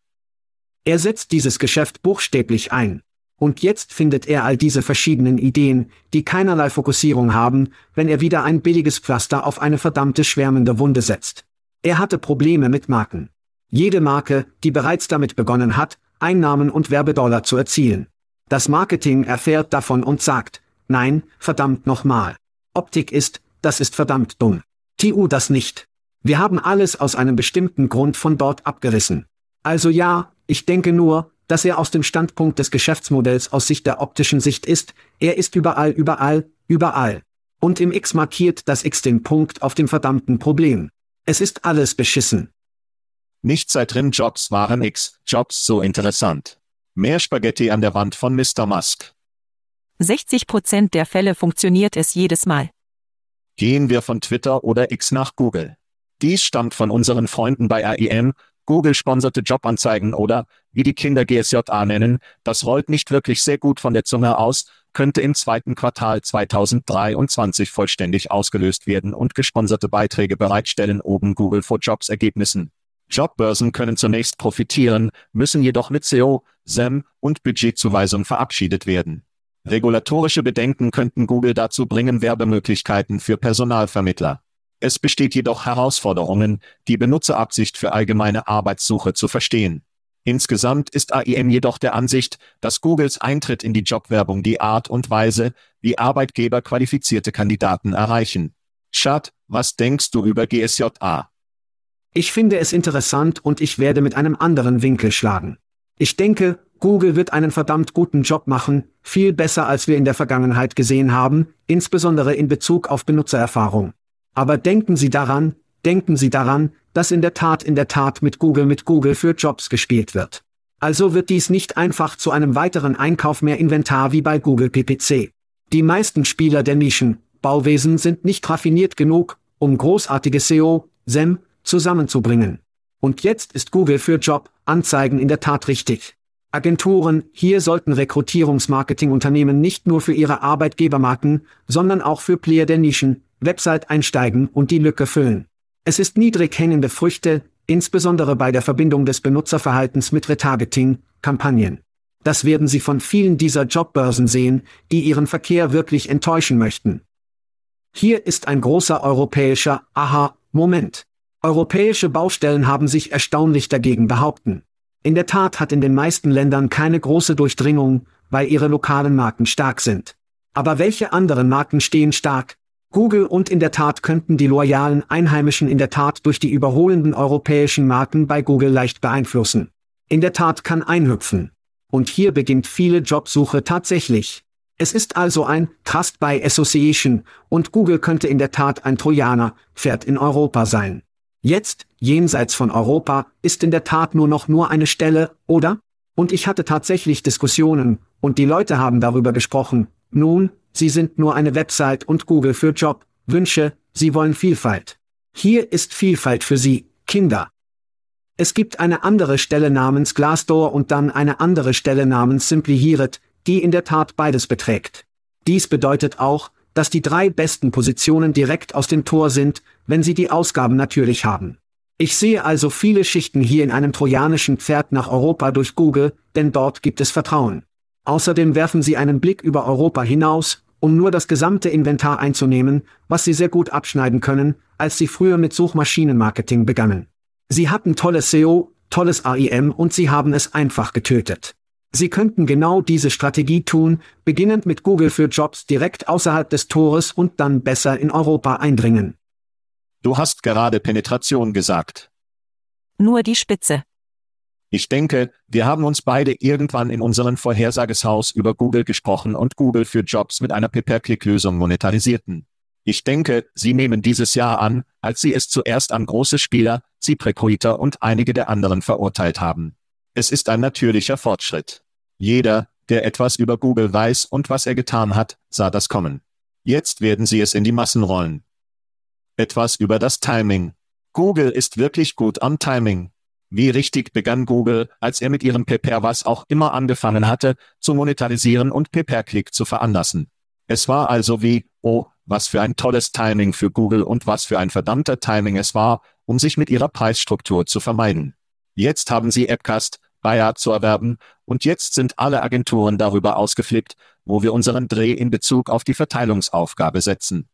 Speaker 1: Er setzt dieses Geschäft buchstäblich ein. Und jetzt findet er all diese verschiedenen Ideen, die keinerlei Fokussierung haben, wenn er wieder ein billiges Pflaster auf eine verdammte schwärmende Wunde setzt. Er hatte Probleme mit Marken. Jede Marke, die bereits damit begonnen hat, Einnahmen und Werbedollar zu erzielen. Das Marketing erfährt davon und sagt, nein, verdammt nochmal. Optik ist, das ist verdammt dumm. TU das nicht. Wir haben alles aus einem bestimmten Grund von dort abgerissen. Also ja, ich denke nur, dass er aus dem Standpunkt des Geschäftsmodells aus Sicht der optischen Sicht ist, er ist überall, überall, überall. Und im X markiert das X den Punkt auf dem verdammten Problem. Es ist alles beschissen.
Speaker 2: Nicht seit drin Jobs waren X, Jobs so interessant. Mehr Spaghetti an der Wand von Mr. Musk.
Speaker 3: 60 Prozent der Fälle funktioniert es jedes Mal.
Speaker 2: Gehen wir von Twitter oder X nach Google. Dies stammt von unseren Freunden bei AIM, Google sponserte Jobanzeigen oder, wie die Kinder GSJA nennen, das rollt nicht wirklich sehr gut von der Zunge aus, könnte im zweiten Quartal 2023 vollständig ausgelöst werden und gesponserte Beiträge bereitstellen oben Google for Jobs Ergebnissen. Jobbörsen können zunächst profitieren, müssen jedoch mit SEO, SEM und Budgetzuweisung verabschiedet werden. Regulatorische Bedenken könnten Google dazu bringen, Werbemöglichkeiten für Personalvermittler es besteht jedoch Herausforderungen, die Benutzerabsicht für allgemeine Arbeitssuche zu verstehen. Insgesamt ist AIM jedoch der Ansicht, dass Googles Eintritt in die Jobwerbung die Art und Weise, wie Arbeitgeber qualifizierte Kandidaten erreichen. Schad, was denkst du über GSJA?
Speaker 1: Ich finde es interessant und ich werde mit einem anderen Winkel schlagen. Ich denke, Google wird einen verdammt guten Job machen, viel besser als wir in der Vergangenheit gesehen haben, insbesondere in Bezug auf Benutzererfahrung. Aber denken Sie daran, denken Sie daran, dass in der Tat in der Tat mit Google mit Google für Jobs gespielt wird. Also wird dies nicht einfach zu einem weiteren Einkauf mehr Inventar wie bei Google PPC. Die meisten Spieler der Nischen, Bauwesen sind nicht raffiniert genug, um großartige SEO, SEM, zusammenzubringen. Und jetzt ist Google für Job, Anzeigen in der Tat richtig. Agenturen, hier sollten Rekrutierungsmarketingunternehmen nicht nur für ihre Arbeitgebermarken, sondern auch für Player der Nischen, Website einsteigen und die Lücke füllen. Es ist niedrig hängende Früchte, insbesondere bei der Verbindung des Benutzerverhaltens mit Retargeting, Kampagnen. Das werden Sie von vielen dieser Jobbörsen sehen, die Ihren Verkehr wirklich enttäuschen möchten. Hier ist ein großer europäischer Aha-Moment. Europäische Baustellen haben sich erstaunlich dagegen behaupten. In der Tat hat in den meisten Ländern keine große Durchdringung, weil ihre lokalen Marken stark sind. Aber welche anderen Marken stehen stark? Google und in der Tat könnten die loyalen Einheimischen in der Tat durch die überholenden europäischen Marken bei Google leicht beeinflussen. In der Tat kann einhüpfen. Und hier beginnt viele Jobsuche tatsächlich. Es ist also ein Trust by Association und Google könnte in der Tat ein Trojaner, Pferd in Europa sein. Jetzt, jenseits von Europa, ist in der Tat nur noch nur eine Stelle, oder? Und ich hatte tatsächlich Diskussionen, und die Leute haben darüber gesprochen. Nun, Sie sind nur eine Website und Google für Job, Wünsche, Sie wollen Vielfalt. Hier ist Vielfalt für Sie, Kinder. Es gibt eine andere Stelle namens Glassdoor und dann eine andere Stelle namens Simply Hearit, die in der Tat beides beträgt. Dies bedeutet auch, dass die drei besten Positionen direkt aus dem Tor sind, wenn Sie die Ausgaben natürlich haben. Ich sehe also viele Schichten hier in einem trojanischen Pferd nach Europa durch Google, denn dort gibt es Vertrauen. Außerdem werfen Sie einen Blick über Europa hinaus, um nur das gesamte Inventar einzunehmen, was sie sehr gut abschneiden können, als sie früher mit Suchmaschinenmarketing begannen. Sie hatten tolles SEO, tolles AIM und sie haben es einfach getötet. Sie könnten genau diese Strategie tun, beginnend mit Google für Jobs direkt außerhalb des Tores und dann besser in Europa eindringen.
Speaker 2: Du hast gerade Penetration gesagt.
Speaker 3: Nur die Spitze.
Speaker 2: Ich denke, wir haben uns beide irgendwann in unserem Vorhersageshaus über Google gesprochen und Google für Jobs mit einer Pay-per-Click-Lösung monetarisierten. Ich denke, Sie nehmen dieses Jahr an, als Sie es zuerst an große Spieler, ZipRecruiter und einige der anderen verurteilt haben. Es ist ein natürlicher Fortschritt. Jeder, der etwas über Google weiß und was er getan hat, sah das kommen. Jetzt werden Sie es in die Massen rollen. Etwas über das Timing. Google ist wirklich gut am Timing. Wie richtig begann Google, als er mit ihrem Pay-Per was auch immer angefangen hatte, zu monetarisieren und Pay-Per-Click zu veranlassen. Es war also wie, oh, was für ein tolles Timing für Google und was für ein verdammter Timing es war, um sich mit ihrer Preisstruktur zu vermeiden. Jetzt haben sie Appcast, Bayer zu erwerben, und jetzt sind alle Agenturen darüber ausgeflippt, wo wir unseren Dreh in Bezug auf die Verteilungsaufgabe setzen.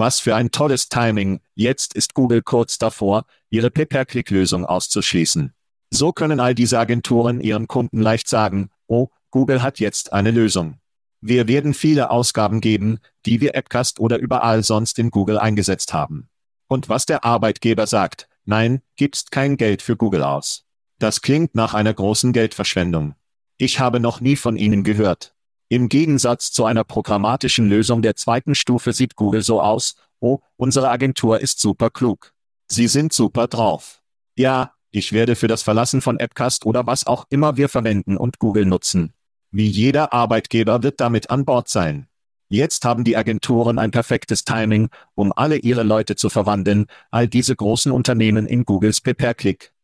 Speaker 2: Was für ein tolles Timing, jetzt ist Google kurz davor, ihre Pay-per-Click-Lösung auszuschließen. So können all diese Agenturen ihren Kunden leicht sagen, oh, Google hat jetzt eine Lösung. Wir werden viele Ausgaben geben, die wir Appcast oder überall sonst in Google eingesetzt haben. Und was der Arbeitgeber sagt, nein, gibst kein Geld für Google aus. Das klingt nach einer großen Geldverschwendung. Ich habe noch nie von Ihnen gehört. Im Gegensatz zu einer programmatischen Lösung der zweiten Stufe sieht Google so aus, oh, unsere Agentur ist super klug. Sie sind super drauf. Ja, ich werde für das Verlassen von Appcast oder was auch immer wir verwenden und Google nutzen. Wie jeder Arbeitgeber wird damit an Bord sein. Jetzt haben die Agenturen ein perfektes Timing, um alle ihre Leute zu verwandeln, all diese großen Unternehmen in Googles Pay-per-Click.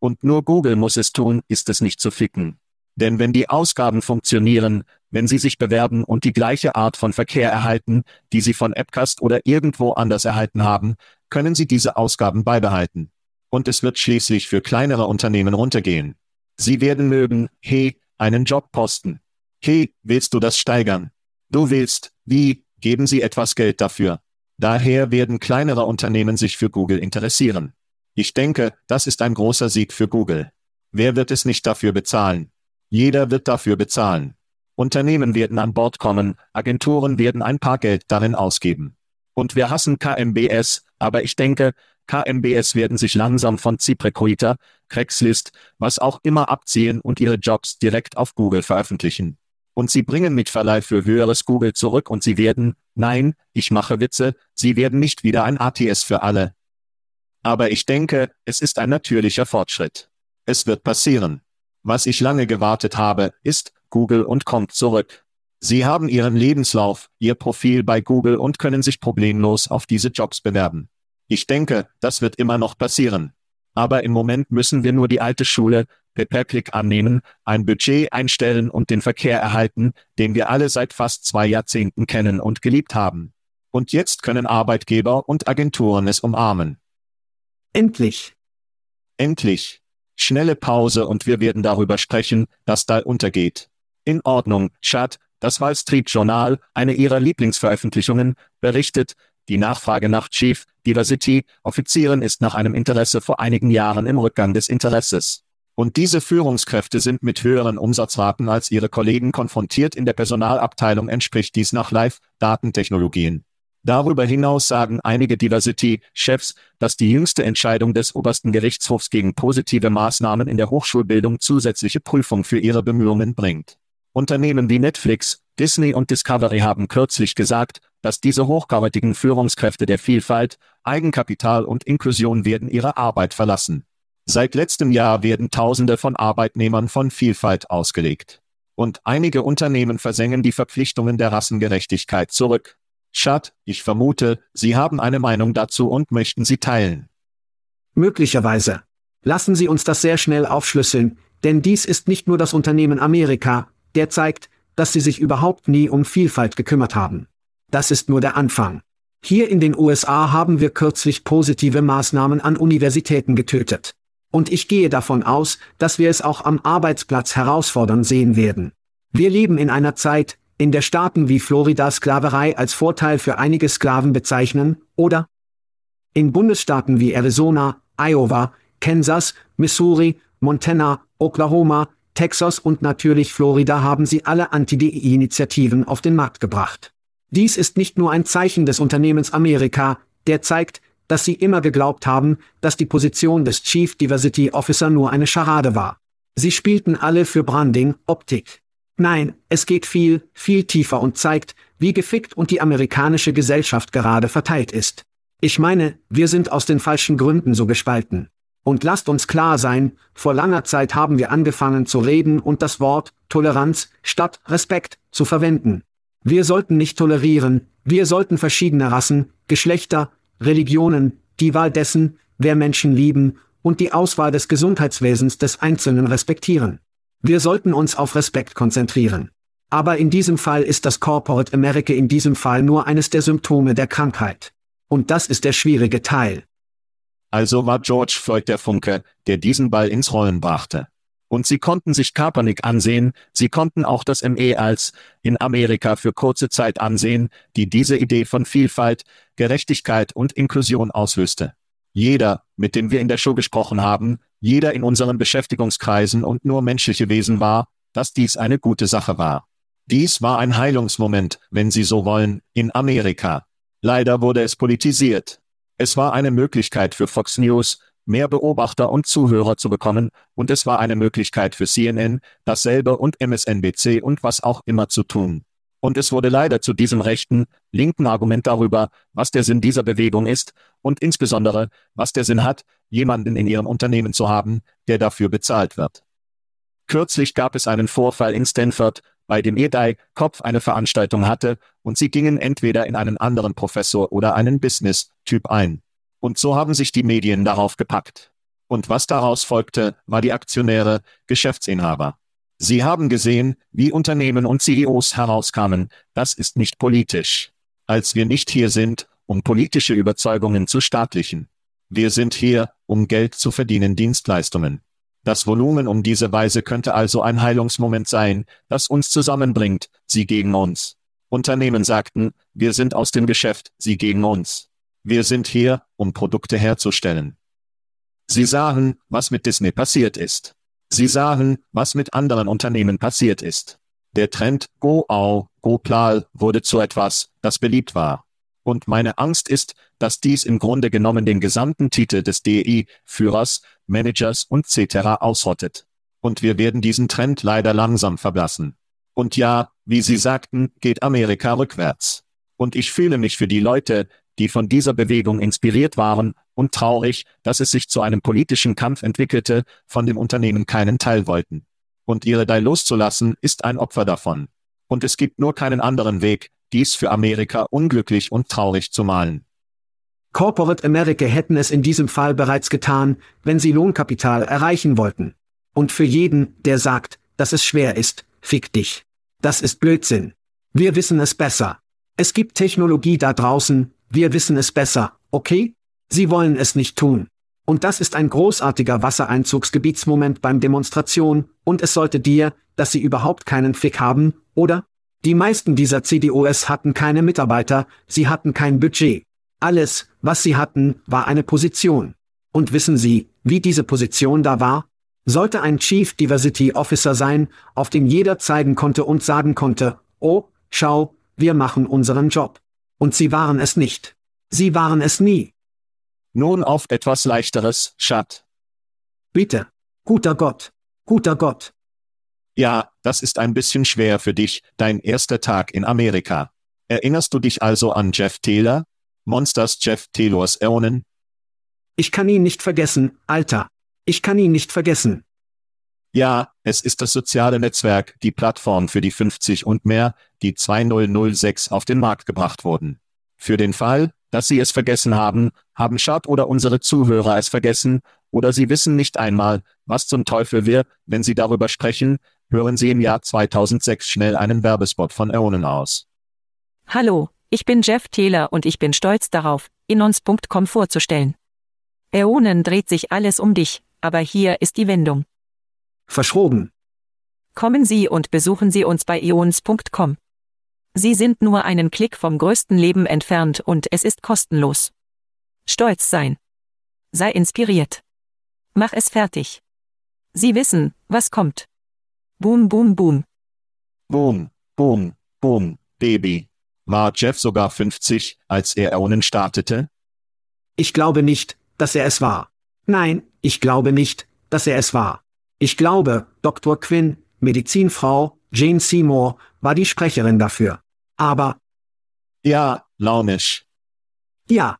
Speaker 2: Und nur Google muss es tun, ist es nicht zu ficken. Denn wenn die Ausgaben funktionieren, wenn Sie sich bewerben und die gleiche Art von Verkehr erhalten, die Sie von Appcast oder irgendwo anders erhalten haben, können Sie diese Ausgaben beibehalten. Und es wird schließlich für kleinere Unternehmen runtergehen. Sie werden mögen, hey, einen Job posten. Hey, willst du das steigern? Du willst, wie, geben Sie etwas Geld dafür. Daher werden kleinere Unternehmen sich für Google interessieren. Ich denke, das ist ein großer Sieg für Google. Wer wird es nicht dafür bezahlen? Jeder wird dafür bezahlen. Unternehmen werden an Bord kommen, Agenturen werden ein paar Geld darin ausgeben. Und wir hassen KMBS, aber ich denke, KMBS werden sich langsam von ZipRecruiter, Craigslist, was auch immer abziehen und ihre Jobs direkt auf Google veröffentlichen. Und sie bringen mit Verleih für höheres Google zurück und sie werden, nein, ich mache Witze, sie werden nicht wieder ein ATS für alle. Aber ich denke, es ist ein natürlicher Fortschritt. Es wird passieren. Was ich lange gewartet habe, ist, Google und kommt zurück. Sie haben Ihren Lebenslauf, Ihr Profil bei Google und können sich problemlos auf diese Jobs bewerben. Ich denke, das wird immer noch passieren. Aber im Moment müssen wir nur die alte Schule, Pay-per-Click annehmen, ein Budget einstellen und den Verkehr erhalten, den wir alle seit fast zwei Jahrzehnten kennen und geliebt haben. Und jetzt können Arbeitgeber und Agenturen es umarmen.
Speaker 1: Endlich.
Speaker 2: Endlich. Schnelle Pause und wir werden darüber sprechen, dass da untergeht. In Ordnung, Chad, das Wall Street Journal, eine ihrer Lieblingsveröffentlichungen, berichtet, die Nachfrage nach Chief Diversity Offizieren ist nach einem Interesse vor einigen Jahren im Rückgang des Interesses. Und diese Führungskräfte sind mit höheren Umsatzraten als ihre Kollegen konfrontiert. In der Personalabteilung entspricht dies nach Live-Datentechnologien. Darüber hinaus sagen einige Diversity-Chefs, dass die jüngste Entscheidung des obersten Gerichtshofs gegen positive Maßnahmen in der Hochschulbildung zusätzliche Prüfung für ihre Bemühungen bringt. Unternehmen wie Netflix, Disney und Discovery haben kürzlich gesagt, dass diese hochkarätigen Führungskräfte der Vielfalt, Eigenkapital und Inklusion werden ihre Arbeit verlassen. Seit letztem Jahr werden Tausende von Arbeitnehmern von Vielfalt ausgelegt. Und einige Unternehmen versengen die Verpflichtungen der Rassengerechtigkeit zurück. Schad, ich vermute, Sie haben eine Meinung dazu und möchten sie teilen.
Speaker 1: Möglicherweise. Lassen Sie uns das sehr schnell aufschlüsseln, denn dies ist nicht nur das Unternehmen Amerika, der zeigt, dass sie sich überhaupt nie um Vielfalt gekümmert haben. Das ist nur der Anfang. Hier in den USA haben wir kürzlich positive Maßnahmen an Universitäten getötet. Und ich gehe davon aus, dass wir es auch am Arbeitsplatz herausfordern sehen werden. Wir leben in einer Zeit, in der Staaten wie Florida Sklaverei als Vorteil für einige Sklaven bezeichnen, oder? In Bundesstaaten wie Arizona, Iowa, Kansas, Missouri, Montana, Oklahoma, Texas und natürlich Florida haben sie alle Anti-DI-Initiativen auf den Markt gebracht. Dies ist nicht nur ein Zeichen des Unternehmens Amerika, der zeigt, dass sie immer geglaubt haben, dass die Position des Chief Diversity Officer nur eine Scharade war. Sie spielten alle für Branding, Optik. Nein, es geht viel, viel tiefer und zeigt, wie gefickt und die amerikanische Gesellschaft gerade verteilt ist. Ich meine, wir sind aus den falschen Gründen so gespalten. Und lasst uns klar sein, vor langer Zeit haben wir angefangen zu reden und das Wort Toleranz statt Respekt zu verwenden. Wir sollten nicht tolerieren, wir sollten verschiedene Rassen, Geschlechter, Religionen, die Wahl dessen, wer Menschen lieben, und die Auswahl des Gesundheitswesens des Einzelnen respektieren. Wir sollten uns auf Respekt konzentrieren. Aber in diesem Fall ist das Corporate America in diesem Fall nur eines der Symptome der Krankheit. Und das ist der schwierige Teil.
Speaker 2: Also war George Floyd der Funke, der diesen Ball ins Rollen brachte. Und sie konnten sich Kaepernick ansehen, sie konnten auch das ME als in Amerika für kurze Zeit ansehen, die diese Idee von Vielfalt, Gerechtigkeit und Inklusion auslöste. Jeder, mit dem wir in der Show gesprochen haben, jeder in unseren Beschäftigungskreisen und nur menschliche Wesen war, dass dies eine gute Sache war. Dies war ein Heilungsmoment, wenn Sie so wollen, in Amerika. Leider wurde es politisiert. Es war eine Möglichkeit für Fox News, mehr Beobachter und Zuhörer zu bekommen, und es war eine Möglichkeit für CNN, dasselbe und MSNBC und was auch immer zu tun. Und es wurde leider zu diesem rechten, linken Argument darüber, was der Sinn dieser Bewegung ist, und insbesondere, was der Sinn hat, jemanden in ihrem Unternehmen zu haben, der dafür bezahlt wird. Kürzlich gab es einen Vorfall in Stanford, bei dem EDI Kopf eine Veranstaltung hatte, und sie gingen entweder in einen anderen Professor oder einen Business-Typ ein. Und so haben sich die Medien darauf gepackt. Und was daraus folgte, war die Aktionäre, Geschäftsinhaber. Sie haben gesehen, wie Unternehmen und CEOs herauskamen, das ist nicht politisch. Als wir nicht hier sind, um politische Überzeugungen zu staatlichen. Wir sind hier, um Geld zu verdienen Dienstleistungen. Das Volumen um diese Weise könnte also ein Heilungsmoment sein, das uns zusammenbringt, sie gegen uns. Unternehmen sagten, wir sind aus dem Geschäft, sie gegen uns. Wir sind hier, um Produkte herzustellen. Sie sahen, was mit Disney passiert ist. Sie sahen, was mit anderen Unternehmen passiert ist. Der Trend Go Au, Go Plal wurde zu etwas, das beliebt war. Und meine Angst ist, dass dies im Grunde genommen den gesamten Titel des DI, Führers, Managers und etc. ausrottet. Und wir werden diesen Trend leider langsam verblassen. Und ja, wie Sie sagten, geht Amerika rückwärts. Und ich fühle mich für die Leute, die von dieser Bewegung inspiriert waren, und traurig, dass es sich zu einem politischen Kampf entwickelte, von dem Unternehmen keinen Teil wollten. Und ihre Dai loszulassen, ist ein Opfer davon. Und es gibt nur keinen anderen Weg, dies für Amerika unglücklich und traurig zu malen.
Speaker 1: Corporate America hätten es in diesem Fall bereits getan, wenn sie Lohnkapital erreichen wollten. Und für jeden, der sagt, dass es schwer ist, fick dich. Das ist Blödsinn. Wir wissen es besser. Es gibt Technologie da draußen, wir wissen es besser, okay? Sie wollen es nicht tun. Und das ist ein großartiger Wassereinzugsgebietsmoment beim Demonstration, und es sollte dir, dass sie überhaupt keinen Fick haben, oder? Die meisten dieser CDOs hatten keine Mitarbeiter, sie hatten kein Budget. Alles, was sie hatten, war eine Position. Und wissen Sie, wie diese Position da war? Sollte ein Chief Diversity Officer sein, auf dem jeder zeigen konnte und sagen konnte, oh, schau, wir machen unseren Job. Und sie waren es nicht. Sie waren es nie.
Speaker 2: Nun auf etwas leichteres, Schat.
Speaker 1: Bitte. Guter Gott. Guter Gott.
Speaker 2: Ja, das ist ein bisschen schwer für dich, dein erster Tag in Amerika. Erinnerst du dich also an Jeff Taylor? Monsters Jeff Taylors Äonen?
Speaker 1: Ich kann ihn nicht vergessen, Alter. Ich kann ihn nicht vergessen.
Speaker 2: Ja, es ist das soziale Netzwerk, die Plattform für die 50 und mehr, die 2006 auf den Markt gebracht wurden. Für den Fall, dass Sie es vergessen haben, haben Schad oder unsere Zuhörer es vergessen, oder Sie wissen nicht einmal, was zum Teufel wir, wenn Sie darüber sprechen, hören Sie im Jahr 2006 schnell einen Werbespot von Äonen aus.
Speaker 3: Hallo, ich bin Jeff Taylor und ich bin stolz darauf, inons.com vorzustellen. Äonen dreht sich alles um dich, aber hier ist die Wendung.
Speaker 1: Verschroben.
Speaker 3: Kommen Sie und besuchen Sie uns bei eons.com. Sie sind nur einen Klick vom größten Leben entfernt und es ist kostenlos. Stolz sein. Sei inspiriert. Mach es fertig. Sie wissen, was kommt. Boom, boom, boom.
Speaker 2: Boom, boom, boom, Baby. War Jeff sogar 50, als er Äonen startete?
Speaker 1: Ich glaube nicht, dass er es war. Nein, ich glaube nicht, dass er es war. Ich glaube, Dr. Quinn, Medizinfrau, Jane Seymour, war die Sprecherin dafür. Aber.
Speaker 2: Ja, launisch.
Speaker 1: Ja.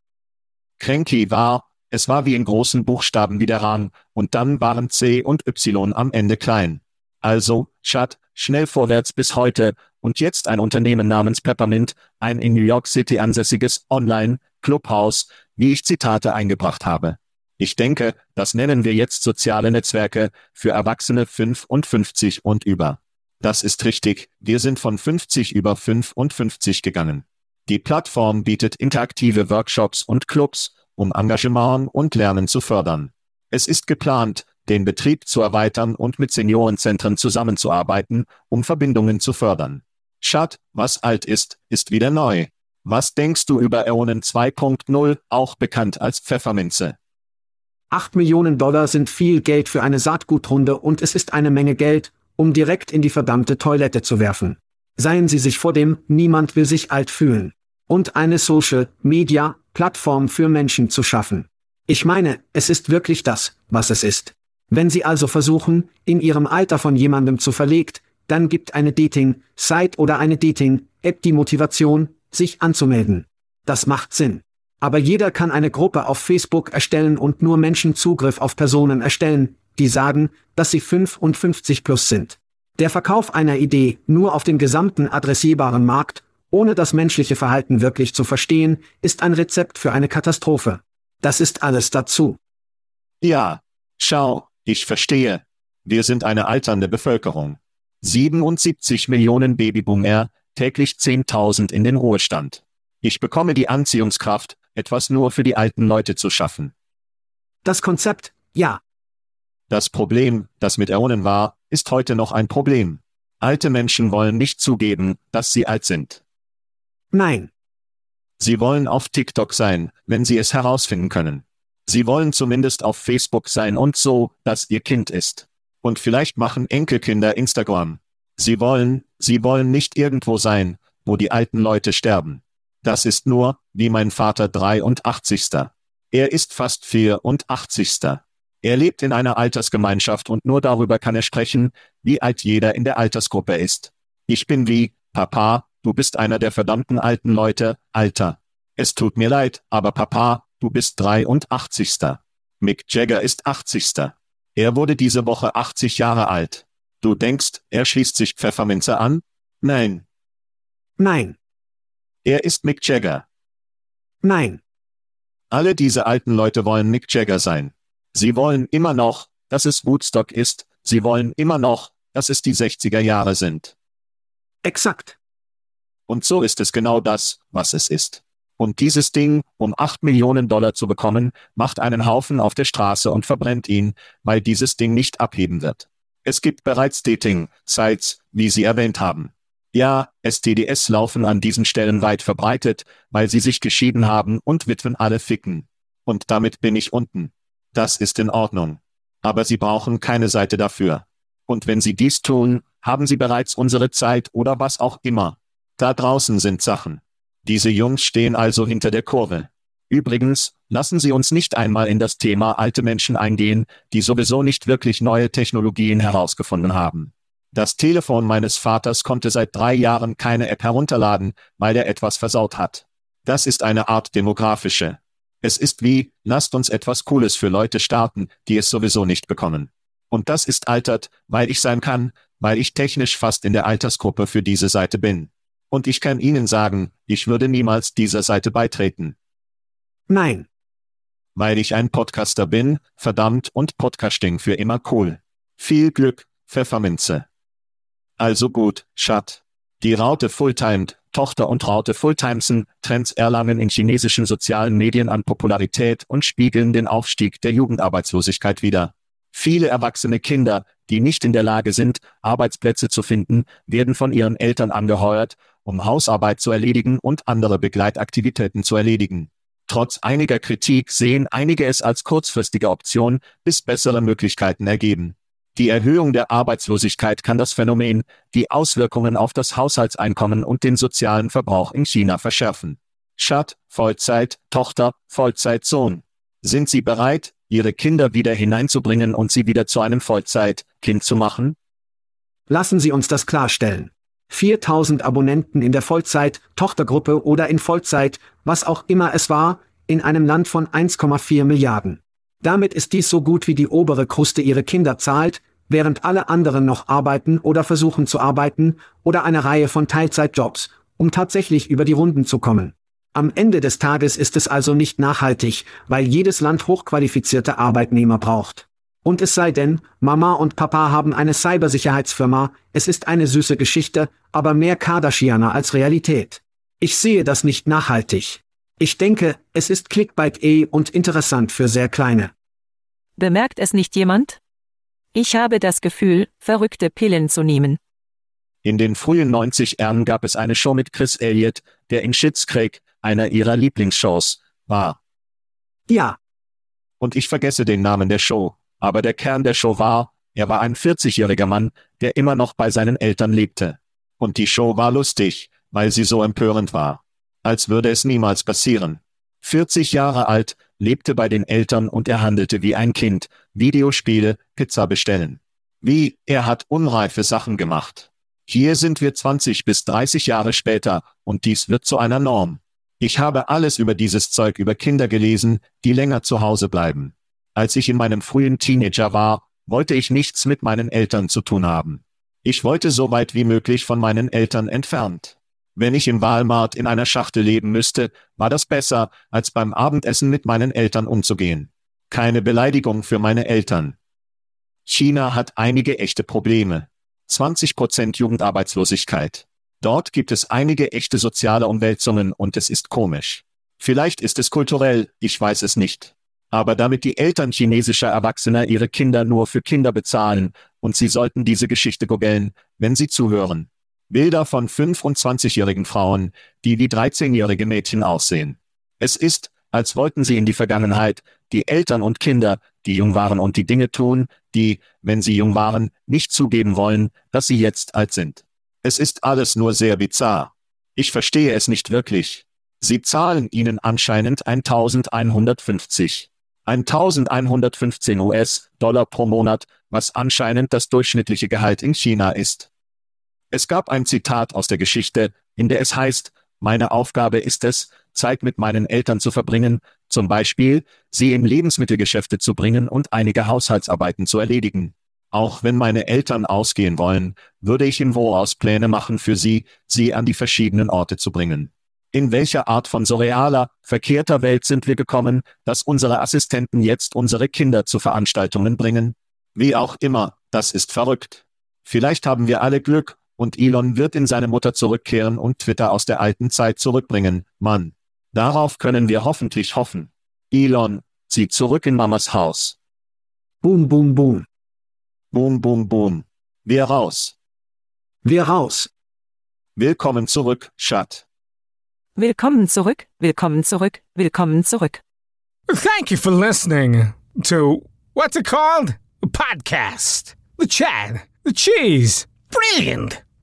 Speaker 2: Cranky war, es war wie in großen Buchstaben wie der Rahn, und dann waren C und Y am Ende klein. Also, Schat, schnell vorwärts bis heute, und jetzt ein Unternehmen namens Peppermint, ein in New York City ansässiges Online-Clubhaus, wie ich Zitate eingebracht habe. Ich denke, das nennen wir jetzt soziale Netzwerke für Erwachsene 55 und über. Das ist richtig, wir sind von 50 über 55 gegangen. Die Plattform bietet interaktive Workshops und Clubs, um Engagement und Lernen zu fördern. Es ist geplant, den Betrieb zu erweitern und mit Seniorenzentren zusammenzuarbeiten, um Verbindungen zu fördern. Schad, was alt ist, ist wieder neu. Was denkst du über Äonen 2.0, auch bekannt als Pfefferminze?
Speaker 1: 8 Millionen Dollar sind viel Geld für eine Saatgutrunde und es ist eine Menge Geld, um direkt in die verdammte Toilette zu werfen. Seien Sie sich vor dem, niemand will sich alt fühlen. Und eine Social Media Plattform für Menschen zu schaffen. Ich meine, es ist wirklich das, was es ist. Wenn Sie also versuchen, in Ihrem Alter von jemandem zu verlegt, dann gibt eine Dating-Site oder eine Dating-App die Motivation, sich anzumelden. Das macht Sinn. Aber jeder kann eine Gruppe auf Facebook erstellen und nur Menschen Zugriff auf Personen erstellen, die sagen, dass sie 55 plus sind. Der Verkauf einer Idee nur auf den gesamten adressierbaren Markt, ohne das menschliche Verhalten wirklich zu verstehen, ist ein Rezept für eine Katastrophe. Das ist alles dazu.
Speaker 2: Ja, schau, ich verstehe. Wir sind eine alternde Bevölkerung. 77 Millionen Babyboomer, täglich 10.000 in den Ruhestand. Ich bekomme die Anziehungskraft, etwas nur für die alten Leute zu schaffen.
Speaker 1: Das Konzept, ja,
Speaker 2: das Problem, das mit Äonen war, ist heute noch ein Problem. Alte Menschen wollen nicht zugeben, dass sie alt sind.
Speaker 1: Nein.
Speaker 2: Sie wollen auf TikTok sein, wenn sie es herausfinden können. Sie wollen zumindest auf Facebook sein und so, dass ihr Kind ist. Und vielleicht machen Enkelkinder Instagram. Sie wollen, sie wollen nicht irgendwo sein, wo die alten Leute sterben. Das ist nur, wie mein Vater 83. Er ist fast 84. Er lebt in einer Altersgemeinschaft und nur darüber kann er sprechen, wie alt jeder in der Altersgruppe ist. Ich bin wie, Papa, du bist einer der verdammten alten Leute, Alter. Es tut mir leid, aber Papa, du bist 83. Mick Jagger ist 80. Er wurde diese Woche 80 Jahre alt. Du denkst, er schließt sich Pfefferminze an? Nein.
Speaker 1: Nein.
Speaker 2: Er ist Mick Jagger.
Speaker 1: Nein.
Speaker 2: Alle diese alten Leute wollen Mick Jagger sein. Sie wollen immer noch, dass es Woodstock ist, sie wollen immer noch, dass es die 60er Jahre sind.
Speaker 1: Exakt.
Speaker 2: Und so ist es genau das, was es ist. Und dieses Ding, um 8 Millionen Dollar zu bekommen, macht einen Haufen auf der Straße und verbrennt ihn, weil dieses Ding nicht abheben wird. Es gibt bereits Dating-Sites, wie Sie erwähnt haben. Ja, STDs laufen an diesen Stellen weit verbreitet, weil sie sich geschieden haben und Witwen alle ficken. Und damit bin ich unten. Das ist in Ordnung. Aber Sie brauchen keine Seite dafür. Und wenn Sie dies tun, haben Sie bereits unsere Zeit oder was auch immer. Da draußen sind Sachen. Diese Jungs stehen also hinter der Kurve. Übrigens, lassen Sie uns nicht einmal in das Thema alte Menschen eingehen, die sowieso nicht wirklich neue Technologien herausgefunden haben. Das Telefon meines Vaters konnte seit drei Jahren keine App herunterladen, weil er etwas versaut hat. Das ist eine Art demografische. Es ist wie, lasst uns etwas Cooles für Leute starten, die es sowieso nicht bekommen. Und das ist altert, weil ich sein kann, weil ich technisch fast in der Altersgruppe für diese Seite bin. Und ich kann Ihnen sagen, ich würde niemals dieser Seite beitreten.
Speaker 1: Nein.
Speaker 2: Weil ich ein Podcaster bin, verdammt und Podcasting für immer cool. Viel Glück, Pfefferminze. Also gut, Schat. Die Raute Fulltimed, Tochter und Raute Fulltimesen, Trends erlangen in chinesischen sozialen Medien an Popularität und spiegeln den Aufstieg der Jugendarbeitslosigkeit wider. Viele erwachsene Kinder, die nicht in der Lage sind, Arbeitsplätze zu finden, werden von ihren Eltern angeheuert, um Hausarbeit zu erledigen und andere Begleitaktivitäten zu erledigen. Trotz einiger Kritik sehen einige es als kurzfristige Option, bis bessere Möglichkeiten ergeben. Die Erhöhung der Arbeitslosigkeit kann das Phänomen, die Auswirkungen auf das Haushaltseinkommen und den sozialen Verbrauch in China verschärfen. Schat, Vollzeit, Tochter, Vollzeit, Sohn. Sind Sie bereit, Ihre Kinder wieder hineinzubringen und sie wieder zu einem Vollzeit-Kind zu machen?
Speaker 1: Lassen Sie uns das klarstellen. 4000 Abonnenten in der Vollzeit, Tochtergruppe oder in Vollzeit, was auch immer es war, in einem Land von 1,4 Milliarden. Damit ist dies so gut wie die obere Kruste ihre Kinder zahlt, während alle anderen noch arbeiten oder versuchen zu arbeiten, oder eine Reihe von Teilzeitjobs, um tatsächlich über die Runden zu kommen. Am Ende des Tages ist es also nicht nachhaltig, weil jedes Land hochqualifizierte Arbeitnehmer braucht. Und es sei denn, Mama und Papa haben eine Cybersicherheitsfirma, es ist eine süße Geschichte, aber mehr Kardashianer als Realität. Ich sehe das nicht nachhaltig. Ich denke, es ist Clickbait eh und interessant für sehr kleine.
Speaker 3: Bemerkt es nicht jemand? Ich habe das Gefühl, verrückte Pillen zu nehmen.
Speaker 2: In den frühen 90 Jahren gab es eine Show mit Chris Elliott, der in Schitt's Creek, einer ihrer Lieblingsshows, war.
Speaker 1: Ja.
Speaker 2: Und ich vergesse den Namen der Show, aber der Kern der Show war, er war ein 40-jähriger Mann, der immer noch bei seinen Eltern lebte. Und die Show war lustig, weil sie so empörend war. Als würde es niemals passieren. 40 Jahre alt, lebte bei den Eltern und er handelte wie ein Kind, Videospiele, Pizza bestellen. Wie, er hat unreife Sachen gemacht. Hier sind wir 20 bis 30 Jahre später, und dies wird zu einer Norm. Ich habe alles über dieses Zeug über Kinder gelesen, die länger zu Hause bleiben. Als ich in meinem frühen Teenager war, wollte ich nichts mit meinen Eltern zu tun haben. Ich wollte so weit wie möglich von meinen Eltern entfernt. Wenn ich im Walmart in einer Schachtel leben müsste, war das besser, als beim Abendessen mit meinen Eltern umzugehen. Keine Beleidigung für meine Eltern. China hat einige echte Probleme. 20 Prozent Jugendarbeitslosigkeit. Dort gibt es einige echte soziale Umwälzungen und es ist komisch. Vielleicht ist es kulturell, ich weiß es nicht. Aber damit die Eltern chinesischer Erwachsener ihre Kinder nur für Kinder bezahlen, und sie sollten diese Geschichte googeln, wenn sie zuhören. Bilder von 25-jährigen Frauen, die wie 13-jährige Mädchen aussehen. Es ist, als wollten sie in die Vergangenheit, die Eltern und Kinder, die jung waren und die Dinge tun, die, wenn sie jung waren, nicht zugeben wollen, dass sie jetzt alt sind. Es ist alles nur sehr bizarr. Ich verstehe es nicht wirklich. Sie zahlen ihnen anscheinend 1150. 1115 US-Dollar pro Monat, was anscheinend das durchschnittliche Gehalt in China ist. Es gab ein Zitat aus der Geschichte, in der es heißt, meine Aufgabe ist es, Zeit mit meinen Eltern zu verbringen, zum Beispiel, sie in Lebensmittelgeschäfte zu bringen und einige Haushaltsarbeiten zu erledigen. Auch wenn meine Eltern ausgehen wollen, würde ich im Voraus Pläne machen für sie, sie an die verschiedenen Orte zu bringen. In welcher Art von surrealer, verkehrter Welt sind wir gekommen, dass unsere Assistenten jetzt unsere Kinder zu Veranstaltungen bringen? Wie auch immer, das ist verrückt. Vielleicht haben wir alle Glück, und Elon wird in seine Mutter zurückkehren und Twitter aus der alten Zeit zurückbringen, Mann. Darauf können wir hoffentlich hoffen. Elon, zieh zurück in Mamas Haus.
Speaker 1: Boom, boom, boom.
Speaker 2: Boom, boom, boom. Wir raus.
Speaker 1: Wir raus.
Speaker 2: Willkommen zurück, Schat.
Speaker 3: Willkommen zurück, willkommen zurück, willkommen zurück.
Speaker 5: Thank you for listening to what's it called? A podcast. The chat. The cheese. Brilliant.